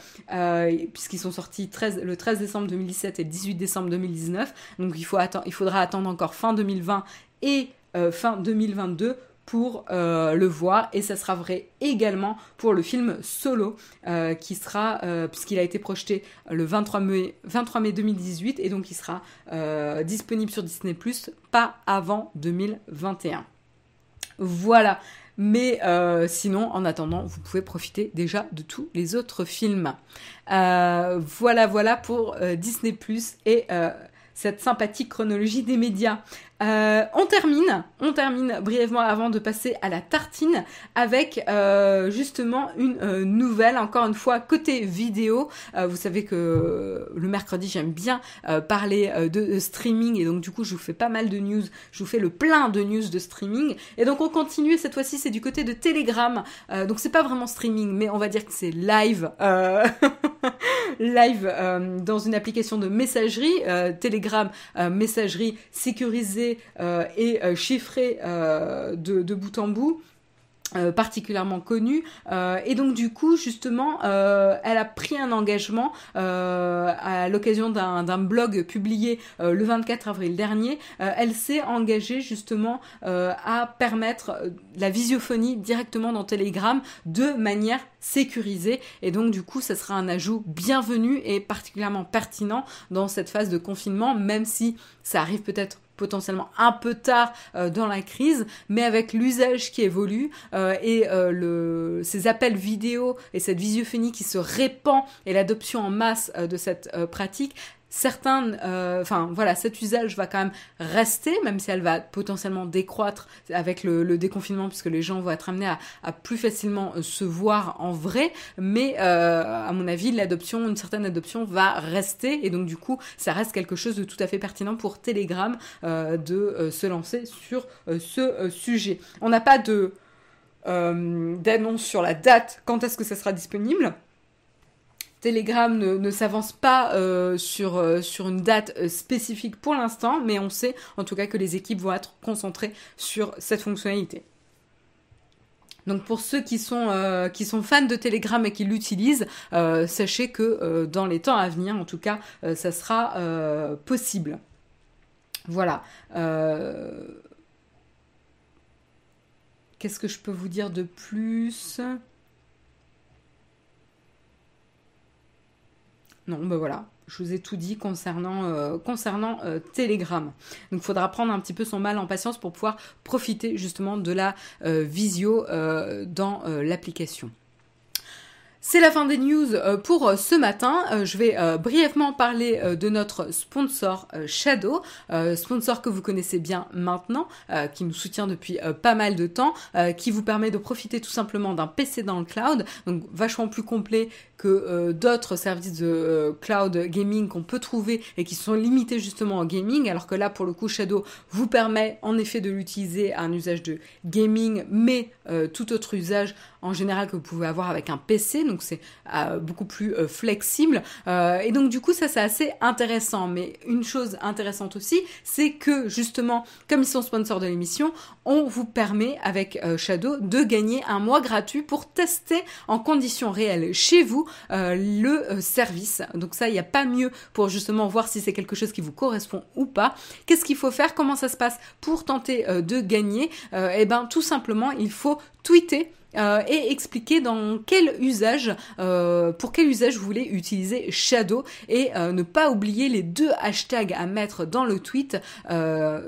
puisqu'ils sont sortis 13, le 13 décembre 2017 et le 18 décembre 2019. Donc il il faudra attendre encore fin 2020 et fin 2022 pour euh, le voir et ça sera vrai également pour le film Solo euh, qui sera euh, puisqu'il a été projeté le 23 mai, 23 mai 2018 et donc il sera disponible sur Disney Plus pas avant 2021. Voilà. Mais sinon, en attendant, vous pouvez profiter déjà de tous les autres films. voilà, voilà pour Disney Plus et cette sympathique chronologie des médias. Euh, on termine, on termine brièvement avant de passer à la tartine avec euh, justement une euh, nouvelle, encore une fois côté vidéo. vous savez que le mercredi j'aime bien parler de, streaming et donc du coup je vous fais pas mal de news, je vous fais le plein de news de streaming et donc on continue cette fois-ci c'est du côté de Telegram. donc c'est pas vraiment streaming mais on va dire que c'est live, live dans une application de messagerie, Telegram messagerie sécurisée euh, et euh, chiffré euh, de, bout en bout. particulièrement connue et donc du coup justement elle a pris un engagement à l'occasion d'un blog publié le 24 avril dernier elle s'est engagée justement à permettre la visiophonie directement dans Telegram de manière sécurisée et donc du coup ça sera un ajout bienvenu et particulièrement pertinent dans cette phase de confinement même si ça arrive peut-être potentiellement un peu tard euh, dans la crise, mais avec l'usage qui évolue euh, et euh, ces appels vidéo et cette visiophonie qui se répand et l'adoption en masse de cette pratique, certains, euh, enfin voilà, cet usage va quand même rester, même si elle va potentiellement décroître avec le, déconfinement, puisque les gens vont être amenés à, plus facilement euh, se voir en vrai. Mais euh, à mon avis, l'adoption, une certaine adoption va rester, et donc du coup, ça reste quelque chose de tout à fait pertinent pour Telegram de se lancer sur ce sujet. On n'a pas d'annonce sur la date quand est-ce que ça sera disponible. Telegram ne, s'avance pas euh, sur, euh, sur une date euh, spécifique pour l'instant, mais on sait en tout cas que les équipes vont être concentrées sur cette fonctionnalité. Donc pour ceux qui sont, qui sont fans de Telegram et qui l'utilisent, sachez que dans les temps à venir, en tout cas, ça sera possible. Voilà. Qu'est-ce que je peux vous dire de plus? Non, ben voilà, je vous ai tout dit concernant, euh, euh, Telegram. Donc il faudra prendre un petit peu son mal en patience pour pouvoir profiter justement de la euh, visio dans l'application. C'est la fin des news euh, pour euh, ce matin. Euh, je vais brièvement parler de notre sponsor Shadow, sponsor que vous connaissez bien maintenant, qui nous soutient depuis pas mal de temps, qui vous permet de profiter tout simplement d'un PC dans le cloud, donc vachement plus complet que d'autres services de cloud gaming qu'on peut trouver et qui sont limités justement au gaming, alors que là pour le coup Shadow vous permet en effet de l'utiliser à un usage de gaming, mais tout autre usage en général que vous pouvez avoir avec un PC donc c'est beaucoup plus flexible. et donc du coup, ça c'est assez intéressant. Mais une chose intéressante aussi, c'est que justement, comme ils sont sponsors de l'émission, on vous permet avec Shadow de gagner un mois gratuit pour tester en conditions réelles chez vous le service. Donc ça, il n'y a pas mieux pour justement voir si c'est quelque chose qui vous correspond ou pas. Qu'est-ce qu'il faut faire? Comment ça se passe? Pour tenter de gagner Eh ben, tout simplement, il faut tweeter euh, et expliquer dans quel usage, euh, pour quel usage vous voulez utiliser Shadow et euh, ne pas oublier les deux hashtags à mettre dans le tweet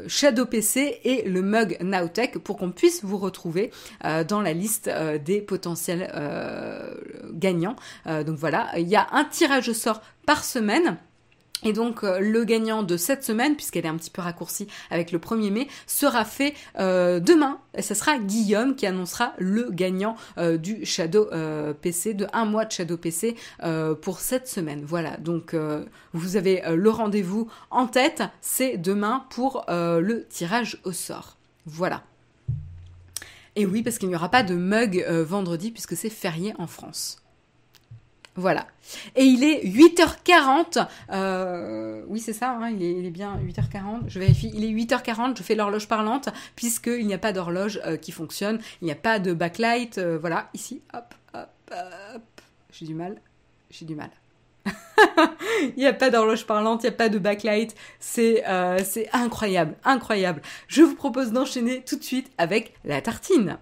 Shadow PC et le mug Nowtech pour qu'on puisse vous retrouver dans la liste des potentiels gagnants. donc voilà, il y a un tirage au sort par semaine. Et donc euh, le gagnant de cette semaine, puisqu'elle est un petit peu raccourcie avec le 1er mai, sera fait euh, demain. Et ce sera Guillaume qui annoncera le gagnant euh, du Shadow PC, de un mois de Shadow PC pour cette semaine. Voilà, donc vous avez le rendez-vous en tête, c'est demain pour le tirage au sort. Voilà. Et oui, parce qu'il n'y aura pas de mug vendredi puisque c'est férié en France. Voilà. Et il est 8h40. Euh, oui, c'est ça, hein, il, est, bien 8h40. Je vérifie. Il est 8h40, je fais l'horloge parlante, puisqu'il n'y a pas d'horloge euh, qui fonctionne. Il n'y a pas de backlight. Euh, voilà, ici, hop, hop, hop. J'ai du mal. J'ai du mal. il n'y a pas d'horloge parlante, il n'y a pas de backlight. C'est c'est incroyable, incroyable. Je vous propose d'enchaîner tout de suite avec la tartine.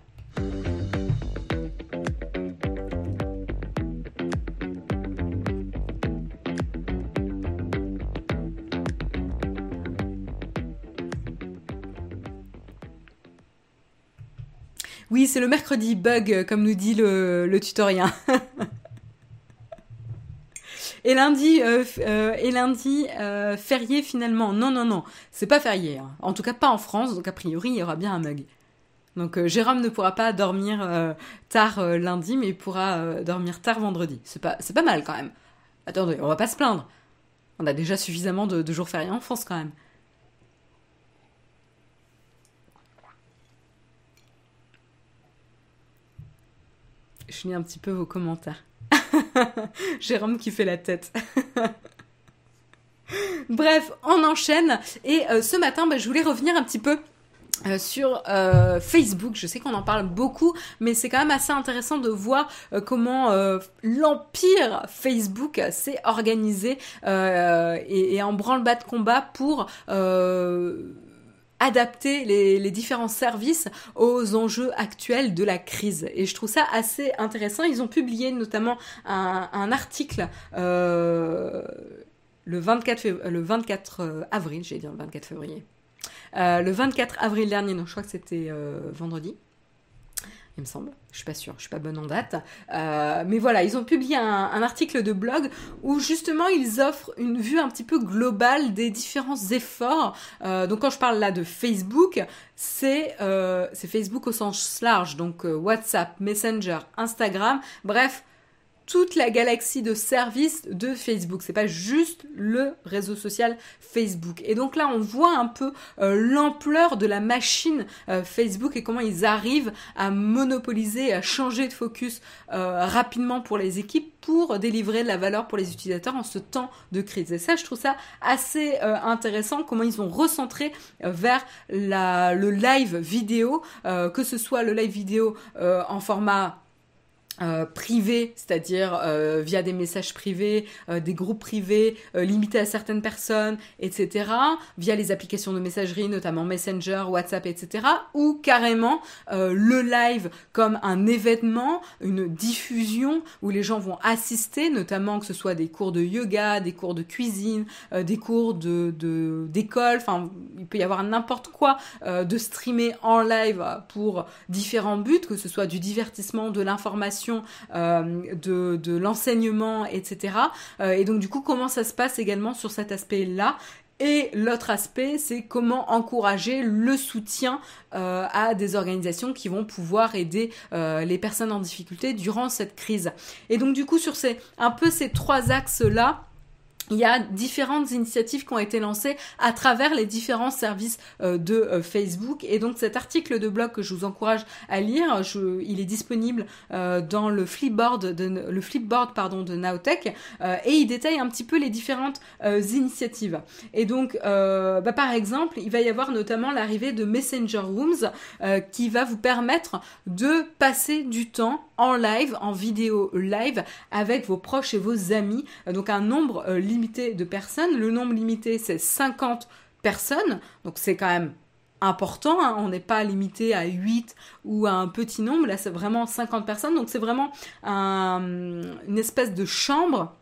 Oui, c'est le mercredi bug, euh, comme nous dit le, le tutorien. et lundi, euh, euh, et lundi férié finalement. Non, non, non, c'est pas férié. Hein. En tout cas, pas en France. Donc a priori, il y aura bien un mug. Donc Jérôme ne pourra pas dormir tard lundi, mais il pourra dormir tard vendredi. C'est pas, pas mal quand même. Attendez, on va pas se plaindre. On a déjà suffisamment de jours fériés en France quand même. Je lis un petit peu vos commentaires. Jérôme qui fait la tête. Bref, on enchaîne. Et euh, ce matin, bah, je voulais revenir un petit peu euh, sur euh, Facebook, je sais qu'on en parle beaucoup, mais c'est quand même assez intéressant de voir comment l'empire Facebook s'est organisé et, et, en branle-bas de combat pour adapter les, différents services aux enjeux actuels de la crise. Et je trouve ça assez intéressant. Ils ont publié notamment un, article euh, le 24, le 24 euh, avril, j'ai dit le 24 février. Euh, le 24 avril dernier, non, je crois que c'était vendredi il me semble. Je suis pas sûre, je suis pas bonne en date. Euh, mais voilà, ils ont publié un, article de blog où justement ils offrent une vue un petit peu globale des différents efforts. Euh, donc quand je parle là de Facebook, c'est euh, Facebook au sens large, donc WhatsApp, Messenger, Instagram, bref toute la galaxie de services de Facebook. C'est pas juste le réseau social Facebook. Et donc là, on voit un peu euh, l'ampleur de la machine euh, Facebook et comment ils arrivent à monopoliser, à changer de focus euh, rapidement pour les équipes pour délivrer de la valeur pour les utilisateurs en ce temps de crise. Et ça, je trouve ça assez intéressant, comment ils ont recentré vers le live vidéo, que ce soit le live vidéo en format euh, privé, c'est-à-dire euh, via des messages privés, euh, des groupes privés limités à certaines personnes, etc., via les applications de messagerie, notamment Messenger, WhatsApp, etc., ou carrément le live comme un événement, une diffusion où les gens vont assister, notamment que ce soit des cours de yoga, des cours de cuisine, des cours de d'école, enfin il peut y avoir n'importe quoi de streamer en live pour différents buts, que ce soit du divertissement, de l'information euh, de, l'enseignement, etc. Euh, et donc du coup, comment ça se passe également sur cet aspect-là? Et l'autre aspect, c'est comment encourager le soutien euh, à des organisations qui vont pouvoir aider les personnes en difficulté durant cette crise. Et donc du coup, sur ces, un peu ces trois axes-là, il y a différentes initiatives qui ont été lancées à travers les différents services euh, de euh, Facebook. Et donc cet article de blog que je vous encourage à lire, il est disponible euh, dans le flipboard de, le Nowtech et il détaille un petit peu les différentes initiatives. Et donc, bah, par exemple, il va y avoir notamment l'arrivée de Messenger Rooms qui va vous permettre de passer du temps en live, en vidéo live avec vos proches et vos amis. donc un nombre limité de personnes. Le nombre limité, c'est 50 personnes. Donc c'est quand même important. Hein. On n'est pas limité à 8 ou à un petit nombre. Là, c'est vraiment 50 personnes. Donc c'est vraiment une espèce de chambre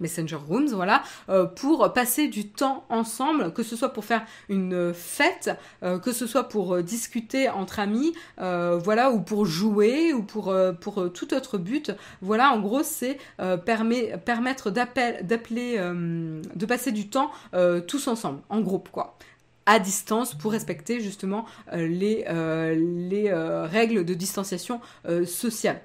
Messenger Rooms, voilà, euh, pour passer du temps ensemble, que ce soit pour faire une fête, euh, que ce soit pour euh, discuter entre amis, voilà, ou pour jouer, ou pour, pour tout autre but. Voilà, en gros, c'est permet, permettre d'appeler, de passer du temps tous ensemble, en groupe, quoi à distance pour respecter justement les, les règles de distanciation sociale.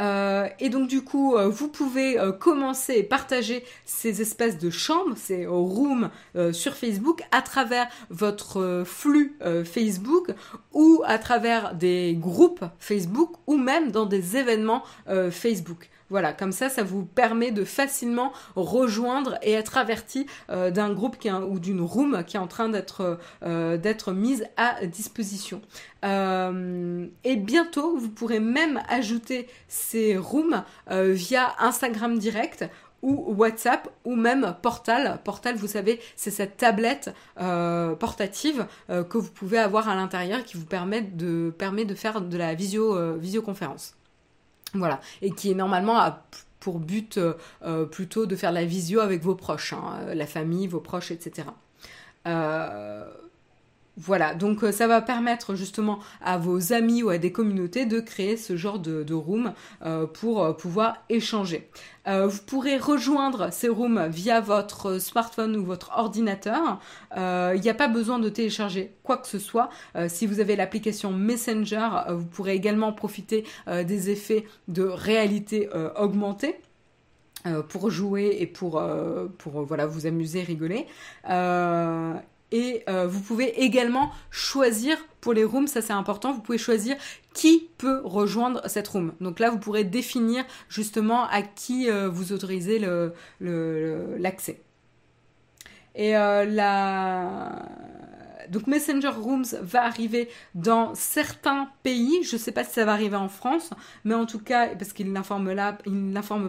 Euh, et donc du coup, euh, vous pouvez euh, commencer et partager ces espèces de chambres, ces rooms sur Facebook à travers votre flux Facebook ou à travers des groupes Facebook ou même dans des événements Facebook. Voilà, comme ça, ça vous permet de facilement rejoindre et être averti euh, d'un groupe ou d'une room qui est en train d'être euh, mise à disposition. Euh, et bientôt, vous pourrez même ajouter ces rooms via Instagram direct ou WhatsApp ou même Portal. Portal, vous savez, c'est cette tablette portative que vous pouvez avoir à l'intérieur qui vous permet de, faire de la visio, visioconférence. Voilà, et qui est normalement pour but euh, euh, plutôt de faire la visio avec vos proches, hein, la famille, vos proches, etc. voilà, donc ça va permettre justement à vos amis ou à des communautés de créer ce genre de, room pour pouvoir échanger. Euh, vous pourrez rejoindre ces rooms via votre smartphone ou votre ordinateur. Euh, il n'y a pas besoin de télécharger quoi que ce soit. Euh, si vous avez l'application Messenger, vous pourrez également profiter des effets de réalité augmentée. pour jouer et pour, pour voilà, vous amuser, rigoler. Et euh, vous pouvez également choisir pour les rooms, ça c'est important, vous pouvez choisir qui peut rejoindre cette room. Donc là, vous pourrez définir justement à qui euh, vous autorisez l'accès. Et euh, la... Donc Messenger Rooms va arriver dans certains pays. Je ne sais pas si ça va arriver en France, mais en tout cas, parce qu'il n'informe là,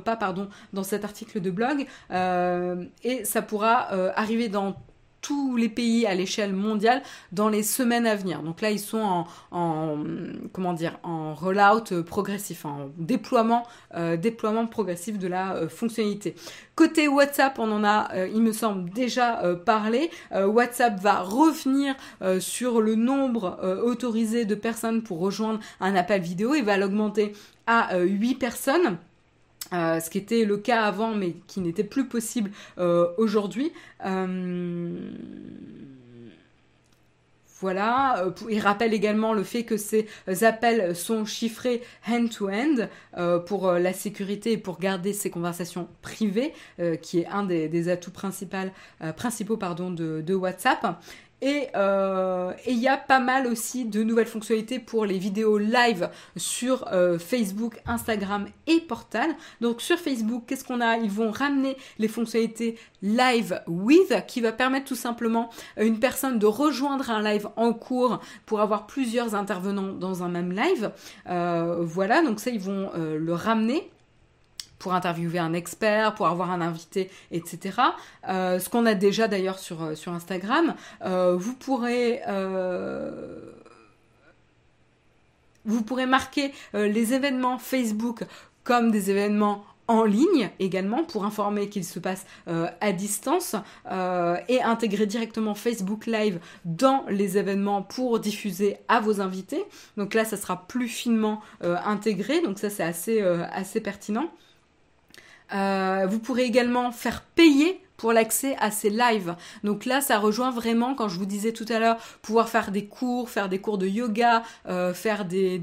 pas, pardon, dans cet article de blog, et ça pourra arriver dans tous les pays à l'échelle mondiale dans les semaines à venir. Donc là, ils sont en, comment dire, en rollout progressif, en déploiement, euh, déploiement progressif de la euh, fonctionnalité. Côté WhatsApp, on en a, euh, il me semble, déjà parlé. WhatsApp va revenir sur le nombre autorisé de personnes pour rejoindre un appel vidéo et va l'augmenter à 8 personnes. Euh, ce qui était le cas avant mais qui n'était plus possible euh, aujourd'hui. Euh, voilà, il rappelle également le fait que ces appels sont chiffrés hand-to-hand pour la sécurité et pour garder ces conversations privées, qui est un des, atouts principaux pardon, de WhatsApp. Euh, et il y a pas mal aussi de nouvelles fonctionnalités pour les vidéos live sur euh, Facebook, Instagram et Portal. Donc sur Facebook, qu'est-ce qu'on a? Ils vont ramener les fonctionnalités live with qui va permettre tout simplement à une personne de rejoindre un live en cours pour avoir plusieurs intervenants dans un même live. Euh, voilà, donc ça ils vont le ramener pour interviewer un expert, pour avoir un invité, etc. Euh, ce qu'on a déjà d'ailleurs sur, euh, sur Instagram. Euh, vous pourrez... vous pourrez marquer les événements Facebook comme des événements en ligne également pour informer qu'il se passe à distance et intégrer directement Facebook Live dans les événements pour diffuser à vos invités. Donc là, ça sera plus finement intégré, donc ça c'est assez, assez pertinent. Euh, vous pourrez également faire payer pour l'accès à ces lives. Donc là, ça rejoint vraiment, quand je vous disais tout à l'heure, pouvoir faire des cours, faire des cours de yoga, euh, faire des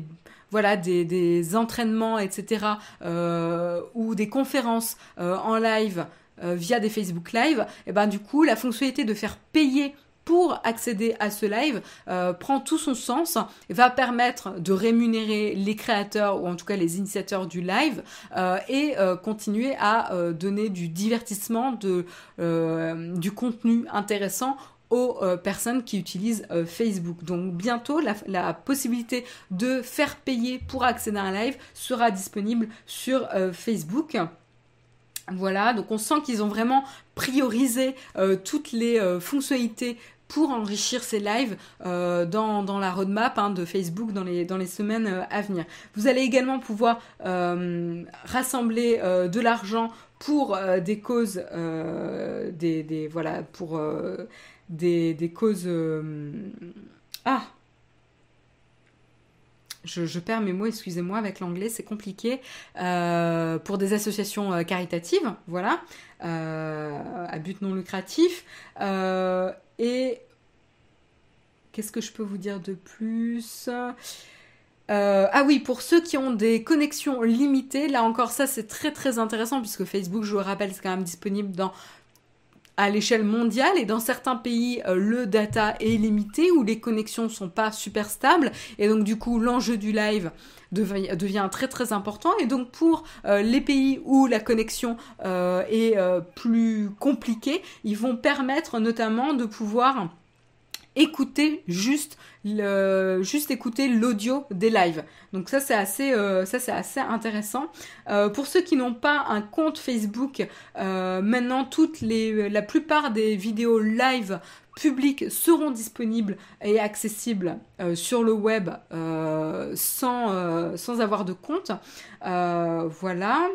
voilà des, entraînements, etc. Euh, ou des conférences en live via des Facebook Live, et ben du coup la fonctionnalité de faire payer pour accéder à ce live euh, prend tout son sens va permettre de rémunérer les créateurs ou en tout cas les initiateurs du live euh, et euh, continuer à donner du divertissement, de, du contenu intéressant aux personnes qui utilisent Facebook. Donc bientôt, la, la, possibilité de faire payer pour accéder à un live sera disponible sur Facebook. Voilà, donc on sent qu'ils ont vraiment priorisé toutes les fonctionnalités pour enrichir ces lives euh, dans, la roadmap hein, de Facebook dans les, dans les semaines euh, à venir. Vous allez également pouvoir euh, rassembler de l'argent pour des causes, des, voilà, pour des, des, causes. ah, je, perds mes mots, excusez-moi, avec l'anglais, c'est compliqué, pour des associations caritatives, voilà, à but non lucratif. Et qu'est-ce que je peux vous dire de plus? Euh, ah oui, pour ceux qui ont des connexions limitées, là encore ça c'est très très intéressant puisque Facebook, je vous le rappelle, c'est quand même disponible à l'échelle mondiale et dans certains pays euh, le data est limité ou les connexions sont pas super stables. Et donc du coup l'enjeu du live devient, très très important. Et donc pour euh, les pays où la connexion euh, est plus compliquée ils vont permettre notamment de pouvoir écouter juste juste écouter l'audio des lives. Donc ça c'est assez euh, assez intéressant. Euh, pour ceux qui n'ont pas un compte Facebook, euh, maintenant toutes les la plupart des vidéos live publiques seront disponibles et accessibles sur le web sans sans avoir de compte. voilà.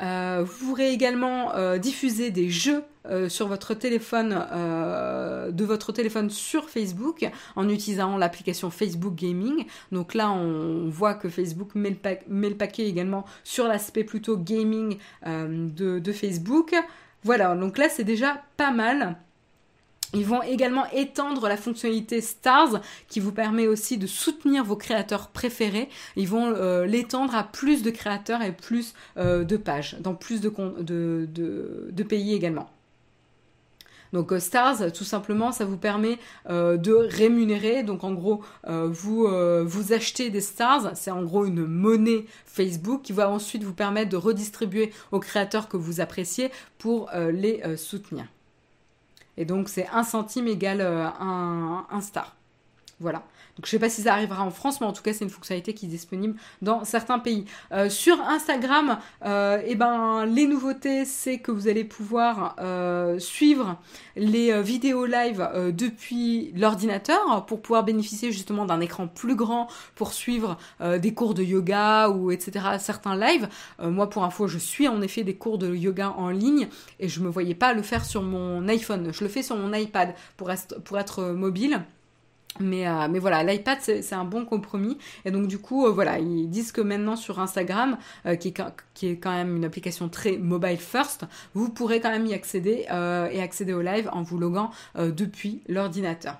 Vous pourrez également diffuser des jeux euh, sur votre téléphone, euh, de votre téléphone sur Facebook en utilisant l'application Facebook Gaming. Donc là, on voit que Facebook met le, paquet également sur l'aspect plutôt gaming euh, de, de Facebook. Voilà, donc là, c'est déjà pas mal. Ils vont également étendre la fonctionnalité Stars qui vous permet aussi de soutenir vos créateurs préférés. Ils vont l'étendre à plus de créateurs et plus de pages, dans plus de, pays également. Donc euh, Stars, tout simplement, ça vous permet euh, de rémunérer. Donc en gros, euh, vous, vous achetez des Stars, c'est en gros une monnaie Facebook qui va ensuite vous permettre de redistribuer aux créateurs que vous appréciez pour les soutenir. Et donc c'est un centime égale un, un star. Voilà. Donc je sais pas si ça arrivera en France, mais en tout cas c'est une fonctionnalité qui est disponible dans certains pays. Euh, sur Instagram, euh, eh ben les nouveautés, c'est que vous allez pouvoir euh, suivre les vidéos live depuis l'ordinateur pour pouvoir bénéficier justement d'un écran plus grand pour suivre des cours de yoga ou etc. Certains lives. moi pour info, je suis en effet des cours de yoga en ligne et je me voyais pas le faire sur mon iPhone. Je le fais sur mon iPad pour pour être mobile. Mais, euh, mais voilà, l'iPad c'est un bon compromis. Et donc du coup, euh, voilà, ils disent que maintenant sur Instagram, euh, qui, est, qui, est, quand même une application très mobile first, vous pourrez quand même y accéder et accéder au live en vous loguant depuis l'ordinateur.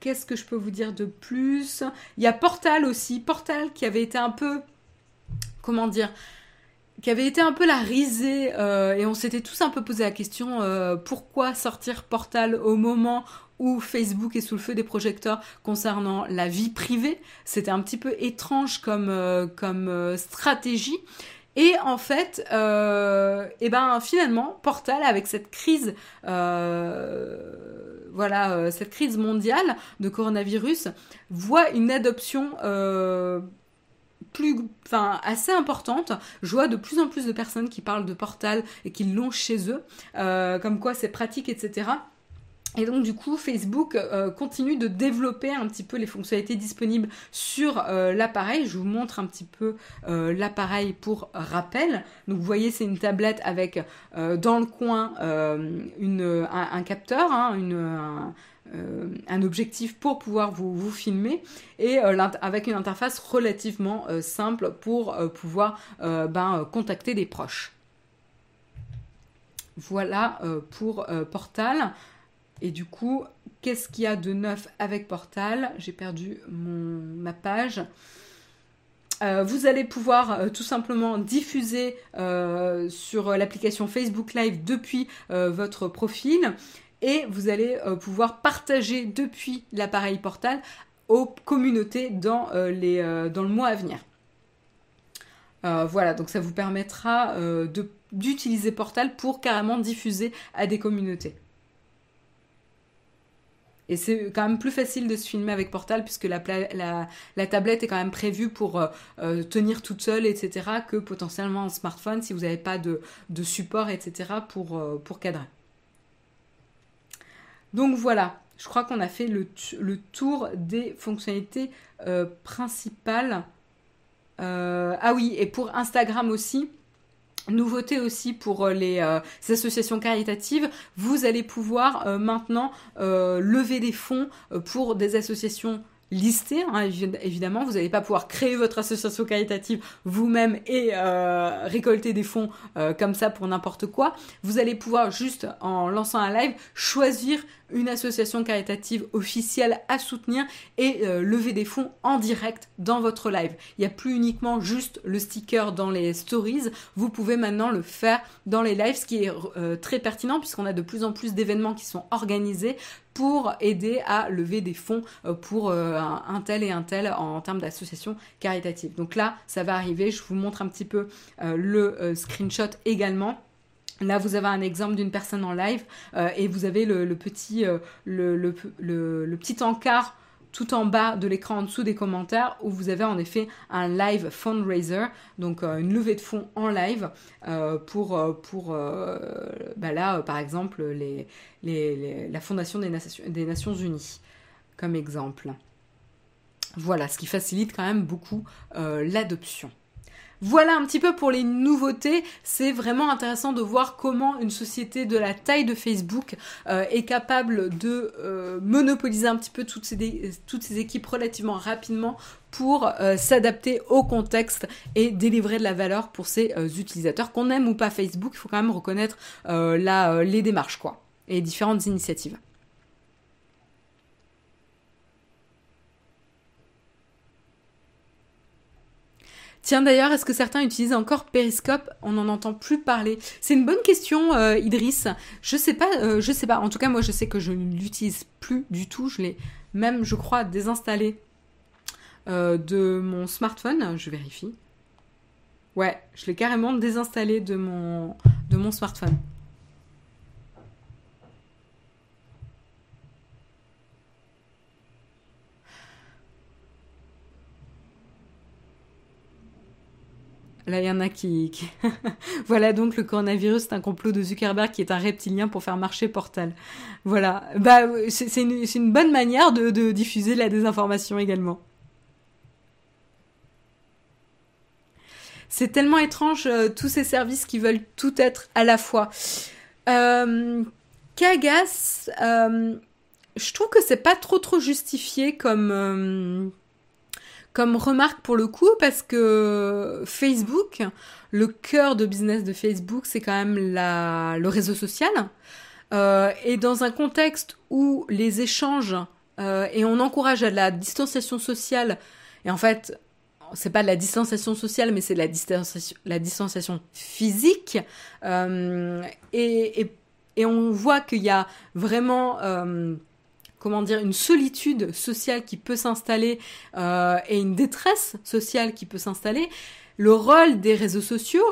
Qu'est-ce que je peux vous dire de plus? Il y a Portal aussi, Portal qui avait été un peu, comment dire, qui avait été un peu la risée euh, et on s'était tous un peu posé la question euh, pourquoi sortir Portal au moment où Facebook est sous le feu des projecteurs concernant la vie privée? C'était un petit peu étrange comme, euh, comme stratégie. Et en fait, et eh ben finalement, Portal avec cette crise, voilà, cette crise mondiale de coronavirus, voit une adoption plus, enfin, assez importante. Je vois de plus en plus de personnes qui parlent de Portal et qui l'ont chez eux, euh, comme quoi c'est pratique, etc. Et donc du coup, Facebook euh, continue de développer un petit peu les fonctionnalités disponibles sur euh, l'appareil. Je vous montre un petit peu l'appareil pour rappel. Donc vous voyez, c'est une tablette avec dans le coin un, capteur, hein, une, euh, un objectif pour pouvoir vous, filmer et euh, avec une interface relativement euh, simple pour pouvoir ben, contacter des proches. Voilà pour Portal. Et du coup, qu'est-ce qu'il y a de neuf avec Portal? J'ai perdu mon, ma page. vous allez pouvoir tout simplement diffuser sur l'application Facebook Live depuis votre profil et vous allez pouvoir partager depuis l'appareil portal aux communautés dans, les, dans le mois à venir. voilà, donc ça vous permettra d'utiliser Portal pour carrément diffuser à des communautés. Et c'est quand même plus facile de se filmer avec Portal puisque la, la, tablette est quand même prévue pour euh, euh, tenir toute seule, etc. que potentiellement un smartphone si vous n'avez pas de, support, etc. pour, euh, pour cadrer. Donc voilà, je crois qu'on a fait le, tour des fonctionnalités principales. ah oui, et pour Instagram aussi, Nouveauté aussi pour euh, les, euh, associations caritatives, vous allez pouvoir euh, maintenant lever des fonds pour des associations listées, hein, évidemment. Vous n'allez pas pouvoir créer votre association caritative vous-même et récolter des fonds comme ça pour n'importe quoi. Vous allez pouvoir juste en lançant un live choisir une association caritative officielle à soutenir et euh, lever des fonds en direct dans votre live. Il n'y a plus uniquement juste le sticker dans les stories, vous pouvez maintenant le faire dans les lives, ce qui est euh, très pertinent puisqu'on a de plus en plus d'événements qui sont organisés pour aider à lever des fonds euh, pour un, tel et un tel en termes d'association caritative. Donc là, ça va arriver, je vous montre un petit peu le screenshot également. Là, vous avez un exemple d'une personne en live euh, et vous avez le, petit, euh, le, petit encart tout en bas de l'écran en dessous des commentaires où vous avez en effet un live fundraiser, donc euh, une levée de fonds en live pour, pour bah par exemple, la Fondation des Nations Unies, comme exemple. Voilà, ce qui facilite quand même beaucoup l'adoption. Voilà un petit peu pour les nouveautés. C'est vraiment intéressant de voir comment une société de la taille de Facebook euh, est capable de euh, monopoliser un petit peu toutes ces, équipes relativement rapidement pour euh, s'adapter au contexte et délivrer de la valeur pour ses utilisateurs. Qu'on aime ou pas Facebook, il faut quand même reconnaître les démarches quoi et différentes initiatives. Tiens d'ailleurs, est-ce que certains utilisent encore Periscope? On n'en entend plus parler. C'est une bonne question, euh, Idriss. Je sais pas, euh, je sais pas. En tout cas, moi, je sais que je ne l'utilise plus du tout. Je l'ai même, je crois, désinstallé euh, de mon smartphone. Je vérifie. Ouais, je l'ai carrément désinstallé de mon de mon smartphone. Là, il y en a qui... voilà donc le coronavirus, c'est un complot de Zuckerberg qui est un reptilien pour faire marcher Portal. Voilà. Bah, c'est une, bonne manière de, diffuser la désinformation également. C'est tellement étrange, euh, tous ces services qui veulent tout être à la fois. Euh, euh, je trouve que c'est pas trop trop justifié comme euh, comme remarque pour le coup parce que Facebook, le cœur de business de Facebook, c'est quand même la, le réseau social. Euh, et dans un contexte où les échanges euh, et on encourage à la distanciation sociale, et en fait, c'est pas de la distanciation sociale, mais c'est la distanciation, la distanciation physique, euh, et, et, et, on voit qu'il y a vraiment comment dire, une solitude sociale qui peut s'installer euh, et une détresse sociale qui peut s'installer, le rôle des réseaux sociaux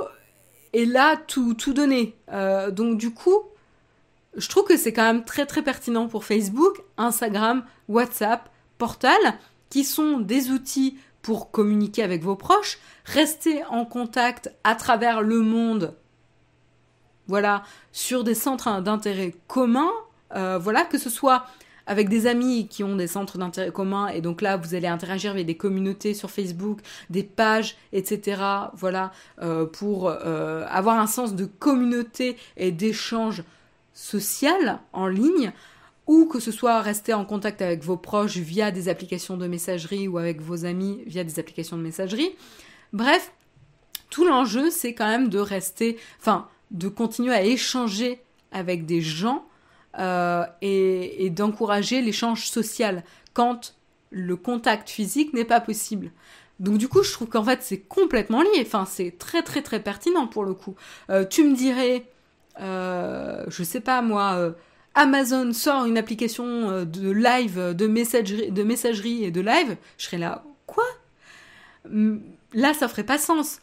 est là tout, donné. Euh, donc du coup, je trouve que c'est quand même très très pertinent pour Facebook, Instagram, WhatsApp, Portal, qui sont des outils pour communiquer avec vos proches, rester en contact à travers le monde, voilà, sur des centres d'intérêt communs, euh, voilà, que ce soit avec des amis qui ont des centres d'intérêt communs et donc là vous allez interagir avec des communautés sur Facebook, des pages, etc. Voilà euh, pour euh, avoir un sens de communauté et d'échange social en ligne ou que ce soit rester en contact avec vos proches via des applications de messagerie ou avec vos amis via des applications de messagerie. Bref, tout l'enjeu c'est quand même de rester, enfin de continuer à échanger avec des gens euh, et, d'encourager l'échange social quand le contact physique n'est pas possible. Donc du coup, je trouve qu'en fait, c'est complètement lié. Enfin, c'est très très très pertinent pour le coup. Euh, tu me dirais, euh, je sais pas moi, Amazon sort une application de live, de messagerie, de messagerie et de live, je serais là, quoi? Là, ça ferait pas sens.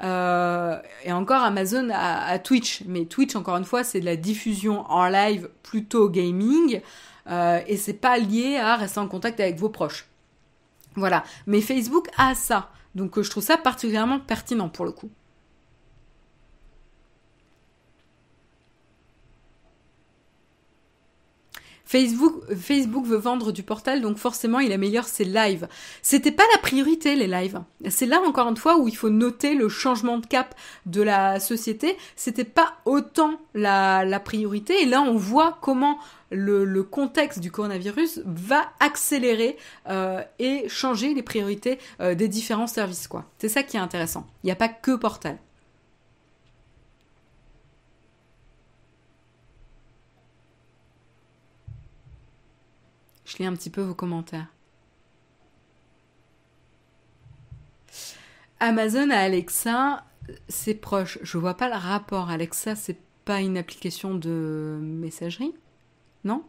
Et encore Amazon à, Twitch, mais Twitch encore une fois c'est de la diffusion en live plutôt gaming et c'est pas lié à rester en contact avec vos proches. Voilà. Mais Facebook a ça. Donc euh, je trouve ça particulièrement pertinent pour le coup. Facebook, Facebook veut vendre du portal, donc forcément il améliore ses lives. C'était pas la priorité les lives. C'est là encore une fois où il faut noter le changement de cap de la société. C'était pas autant la, la priorité, et là on voit comment le, contexte du coronavirus va accélérer euh, et changer les priorités euh, des différents services. quoi. C'est ça qui est intéressant. Il n'y a pas que Portal. Je lis un petit peu vos commentaires. Amazon à Alexa, c'est proche. Je vois pas le rapport. Alexa, c'est pas une application de messagerie Non?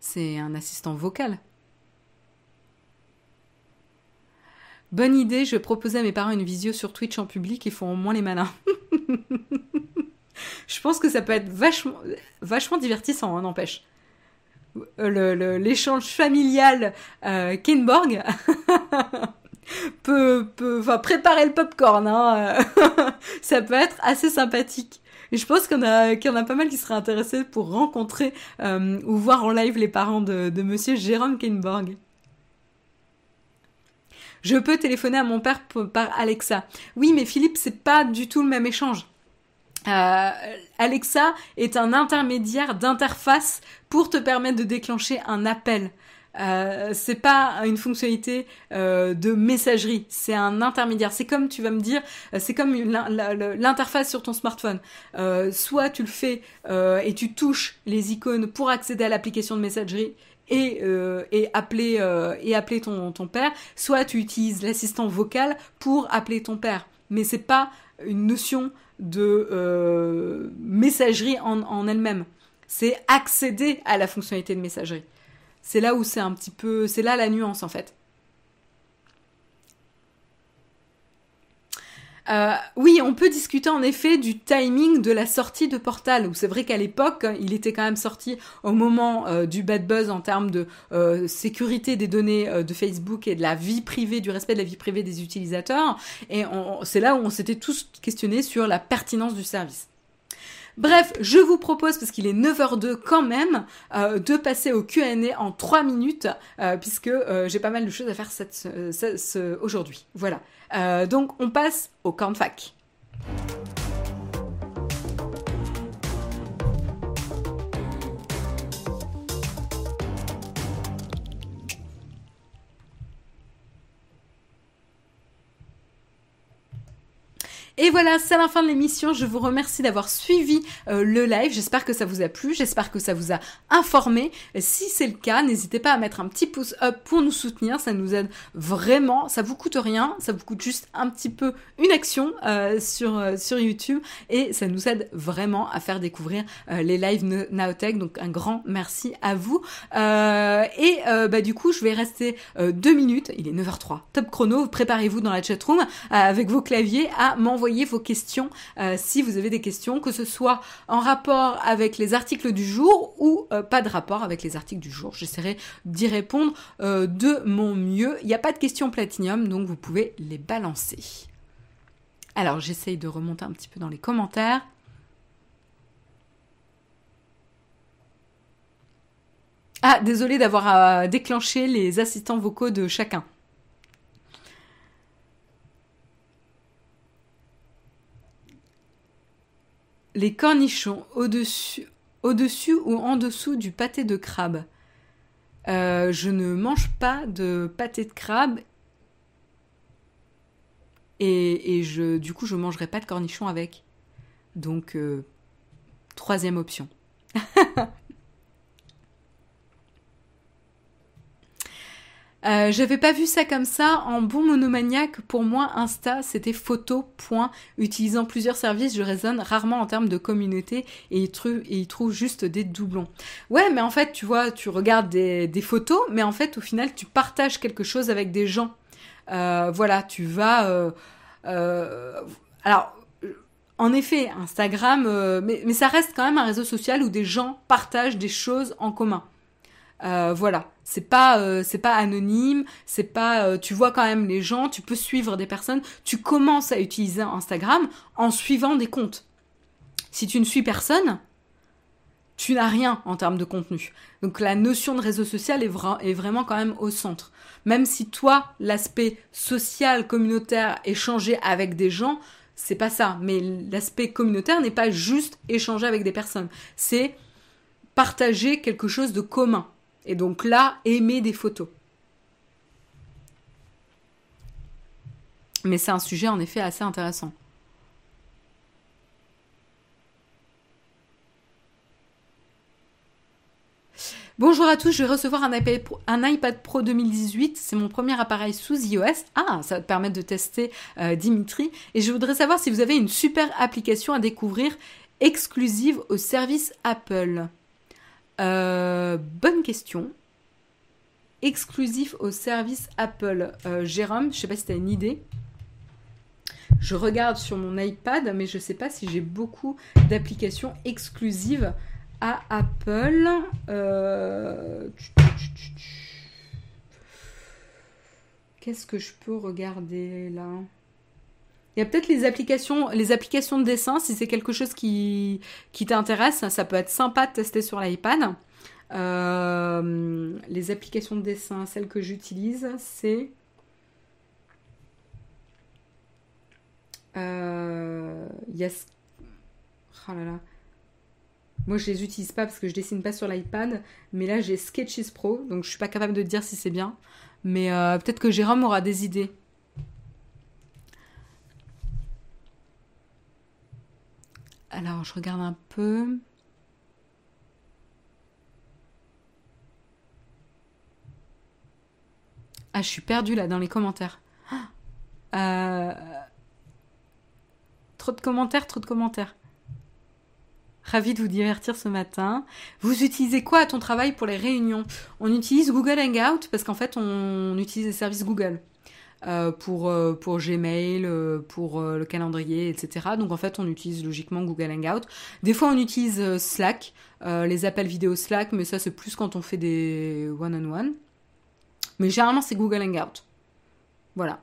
C'est un assistant vocal. Bonne idée, je proposer à mes parents une visio sur Twitch en public, ils font au moins les malins. je pense que ça peut être vachement, vachement divertissant, hein, n'empêche. L'échange familial euh, peut, préparer le popcorn. Hein. ça peut être assez sympathique. Et je pense qu'il y, en a, pas mal qui seraient intéressés pour rencontrer euh, ou voir en live les parents de, de monsieur Jérôme Kenborg. Je peux téléphoner à mon père par Alexa. Oui, mais Philippe, c'est pas du tout le même échange. Euh, Alexa est un intermédiaire d'interface pour te permettre de déclencher un appel. Euh, c'est pas une fonctionnalité euh, de messagerie, c'est un intermédiaire. C'est comme tu vas me dire, c'est comme l'interface sur ton smartphone. Soit tu le fais et tu touches les icônes pour accéder à l'application de messagerie et, et appeler et appeler ton, ton père, soit tu utilises l'assistant vocal pour appeler ton père. Mais c'est pas une notion de messagerie en, en elle-même. C'est accéder à la fonctionnalité de messagerie. C'est là où c'est un petit peu, c'est là la nuance en fait. Euh, oui, on peut discuter en effet du timing de la sortie de Portal. Où c'est vrai qu'à l'époque, il était quand même sorti au moment euh, du bad buzz en termes de euh, sécurité des données de Facebook et de la vie privée, du respect de la vie privée des utilisateurs. Et c'est là où on s'était tous questionnés sur la pertinence du service. Bref, je vous propose, parce qu'il est 9h02 quand même, de passer au Q&A en 3 minutes, puisque j'ai pas mal de choses à faire aujourd'hui. Voilà. Donc on passe au camp. Et voilà, c'est la fin de l'émission. Je vous remercie d'avoir suivi euh, le live. J'espère que ça vous a plu. J'espère que ça vous a informé. Si c'est le cas, n'hésitez pas à mettre un petit pouce up pour nous soutenir. Ça nous aide vraiment. Ça vous coûte rien. Ça vous coûte juste un petit peu une action euh, sur, euh, sur YouTube. Et ça nous aide vraiment à faire découvrir les lives Naotech. Donc un grand merci à vous. et bah, du coup, je vais rester deux minutes. Il est 9h03. Top chrono. Préparez-vous dans la chatroom avec vos claviers à m'envoyer vos questions euh, si vous avez des questions, que ce soit en rapport avec les articles du jour ou euh, pas de rapport avec les articles du jour. J'essaierai d'y répondre euh, de mon mieux. Il n'y a pas de questions platinium, donc vous pouvez les balancer. Alors j'essaye de remonter un petit peu dans les commentaires. Ah, désolé d'avoir déclenché les assistants vocaux de chacun. Les cornichons au-dessus, ou en dessous du pâté de crabe. Euh, je ne mange pas de pâté de crabe et, du coup je mangerai pas de cornichons avec. Donc euh, troisième option. Euh, J'avais pas vu ça comme ça. En bon monomaniaque, pour moi, Insta, c'était photo. Utilisant plusieurs services, je raisonne rarement en termes de communauté et il, trouve, et il trouve juste des doublons. Ouais, mais en fait, tu vois, tu regardes des, photos, mais en fait, au final, tu partages quelque chose avec des gens. Euh, voilà, tu vas... Euh, alors, en effet, Instagram, mais, ça reste quand même un réseau social où des gens partagent des choses en commun. Voilà, c'est pas euh, c'est pas anonyme, c'est pas euh, tu vois quand même les gens, tu peux suivre des personnes, tu commences à utiliser Instagram en suivant des comptes. Si tu ne suis personne, tu n'as rien en termes de contenu. Donc la notion de réseau social est, vra est vraiment quand même au centre. Même si toi, l'aspect social, communautaire, échanger avec des gens, c'est pas ça. Mais l'aspect communautaire n'est pas juste échanger avec des personnes. C'est partager quelque chose de commun. Et donc là, aimer des photos. Mais c'est un sujet en effet assez intéressant. Bonjour à tous, je vais recevoir un iPad Pro, un iPad Pro 2018. C'est mon premier appareil sous iOS. Ah, ça va te permettre de tester euh, Dimitri. Et je voudrais savoir si vous avez une super application à découvrir exclusive au service Apple. Euh, bonne question. Exclusif au service Apple. Euh, Jérôme, je sais pas si tu as une idée. Je regarde sur mon iPad, mais je sais pas si j'ai beaucoup d'applications exclusives à Apple. Euh... Qu'est-ce que je peux regarder là? Il y a peut-être les applications, les applications de dessin, si c'est quelque chose qui, qui t'intéresse, ça peut être sympa de tester sur l'iPad. Euh, les applications de dessin, celles que j'utilise, c'est euh, yes. Oh là là. Moi, je les utilise pas parce que je dessine pas sur l'iPad, mais là, j'ai Sketches Pro, donc je suis pas capable de dire si c'est bien. Mais euh, peut-être que Jérôme aura des idées. Alors, je regarde un peu. Ah, je suis perdue là dans les commentaires. Euh... Trop de commentaires, trop de commentaires. Ravi de vous divertir ce matin. Vous utilisez quoi à ton travail pour les réunions? On utilise Google Hangout parce qu'en fait on utilise les services Google. Euh, pour, euh, pour Gmail, euh, pour le calendrier, etc. Donc en fait, on utilise logiquement Google Hangout. Des fois, on utilise Slack, les appels vidéo Slack, mais ça, c'est plus quand on fait des one-on-one. Mais généralement, c'est Google Hangout. Voilà.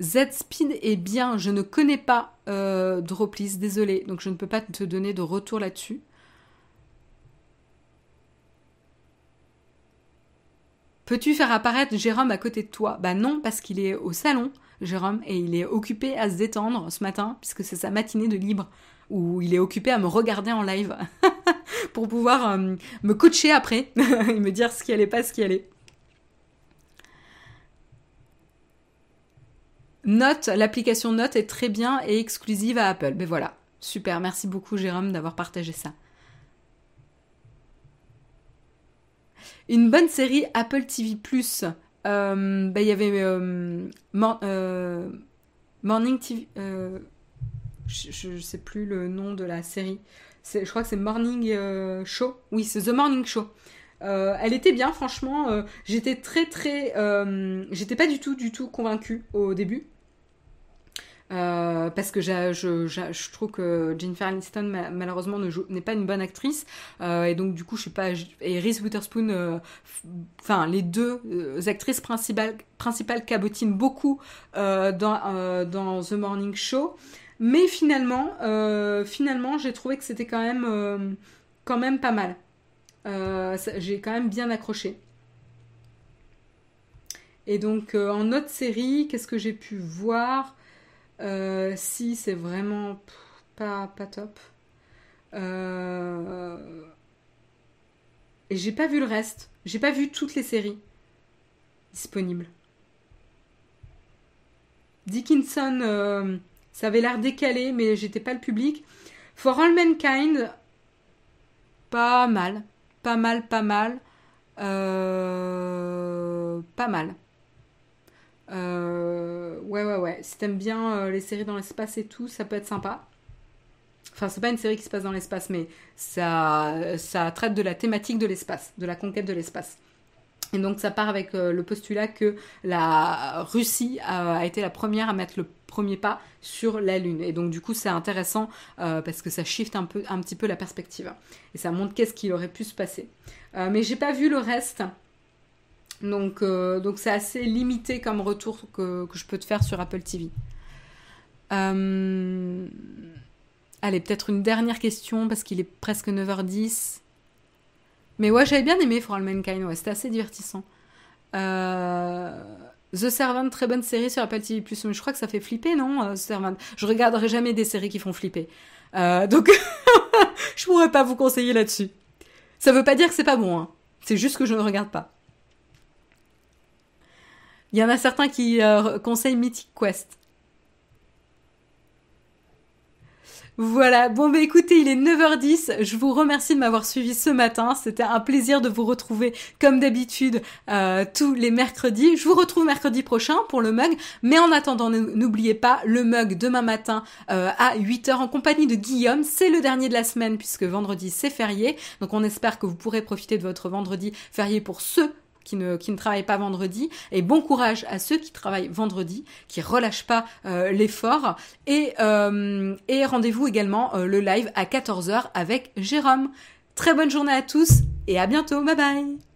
Z-Speed est bien, je ne connais pas Droplis, désolé, donc je ne peux pas te donner de retour là-dessus. Peux-tu faire apparaître Jérôme à côté de toi? Bah non, parce qu'il est au salon, Jérôme, et il est occupé à se détendre ce matin, puisque c'est sa matinée de libre, où il est occupé à me regarder en live, pour pouvoir euh, me coacher après, et me dire ce qui allait pas, ce qui allait. Note, l'application Note est très bien et exclusive à Apple. Mais voilà, super, merci beaucoup Jérôme d'avoir partagé ça. Une bonne série Apple TV. Euh, bah, il y avait euh, euh, Morning TV. je ne sais plus le nom de la série. Je crois que c'est Morning Show. Oui, c'est The Morning Show. elle était bien, franchement. j'étais très très. j'étais pas du tout, du tout convaincue au début. Euh, parce que je, trouve que Jennifer Aniston malheureusement n'est pas une bonne actrice. Euh, et donc du coup je suis pas et Reese Witherspoon euh, enfin les deux actrices principales principales cabotinent beaucoup dans dans The Morning Show. Mais finalement finalement j'ai trouvé que c'était quand même quand même pas mal. J'ai quand même bien accroché. Et donc en autre série qu'est-ce que j'ai pu voir? Euh, si c'est vraiment pas, pas top. Euh, et j'ai pas vu le reste. J'ai pas vu toutes les séries disponibles. Dickinson, euh, ça avait l'air décalé, mais j'étais pas le public. For All Mankind, pas mal. Pas mal, pas mal. Euh, pas mal. Euh, ouais, ouais, ouais. Si t'aimes bien euh, les séries dans l'espace et tout, ça peut être sympa. Enfin, c'est pas une série qui se passe dans l'espace, mais ça, ça traite de la thématique de l'espace, de la conquête de l'espace. Et donc ça part avec le postulat que la Russie a, été la première à mettre le premier pas sur la Lune. Et donc du coup c'est intéressant parce que ça shift un, peu, un petit peu la perspective. Et ça montre qu'est-ce qui aurait pu se passer. mais j'ai pas vu le reste. Donc, euh, donc c'est assez limité comme retour que, je peux te faire sur Apple TV. Euh, allez, peut-être une dernière question parce qu'il est presque 9h10. Mais ouais, j'avais bien aimé For All Mankind, ouais, c'était assez divertissant. Euh, The Servant, très bonne série sur Apple TV+. Je crois que ça fait flipper, non, The Servant? Je regarderai jamais des séries qui font flipper. donc, je pourrais pas vous conseiller là-dessus. Ça veut pas dire que c'est pas bon, hein. C'est juste que je ne regarde pas. Il y en a certains qui euh, conseillent Mythic Quest. Voilà, bon bah écoutez, il est 9h10, je vous remercie de m'avoir suivi ce matin, c'était un plaisir de vous retrouver comme d'habitude euh, tous les mercredis. Je vous retrouve mercredi prochain pour le mug, mais en attendant, n'oubliez pas le mug demain matin euh, à 8h en compagnie de Guillaume, c'est le dernier de la semaine puisque vendredi c'est férié, donc on espère que vous pourrez profiter de votre vendredi férié pour ceux qui ne, travaillent pas vendredi. Et bon courage à ceux qui travaillent vendredi, qui relâchent pas euh, l'effort. Et, euh, et rendez-vous également euh, le live à 14h avec Jérôme. Très bonne journée à tous et à bientôt. Bye bye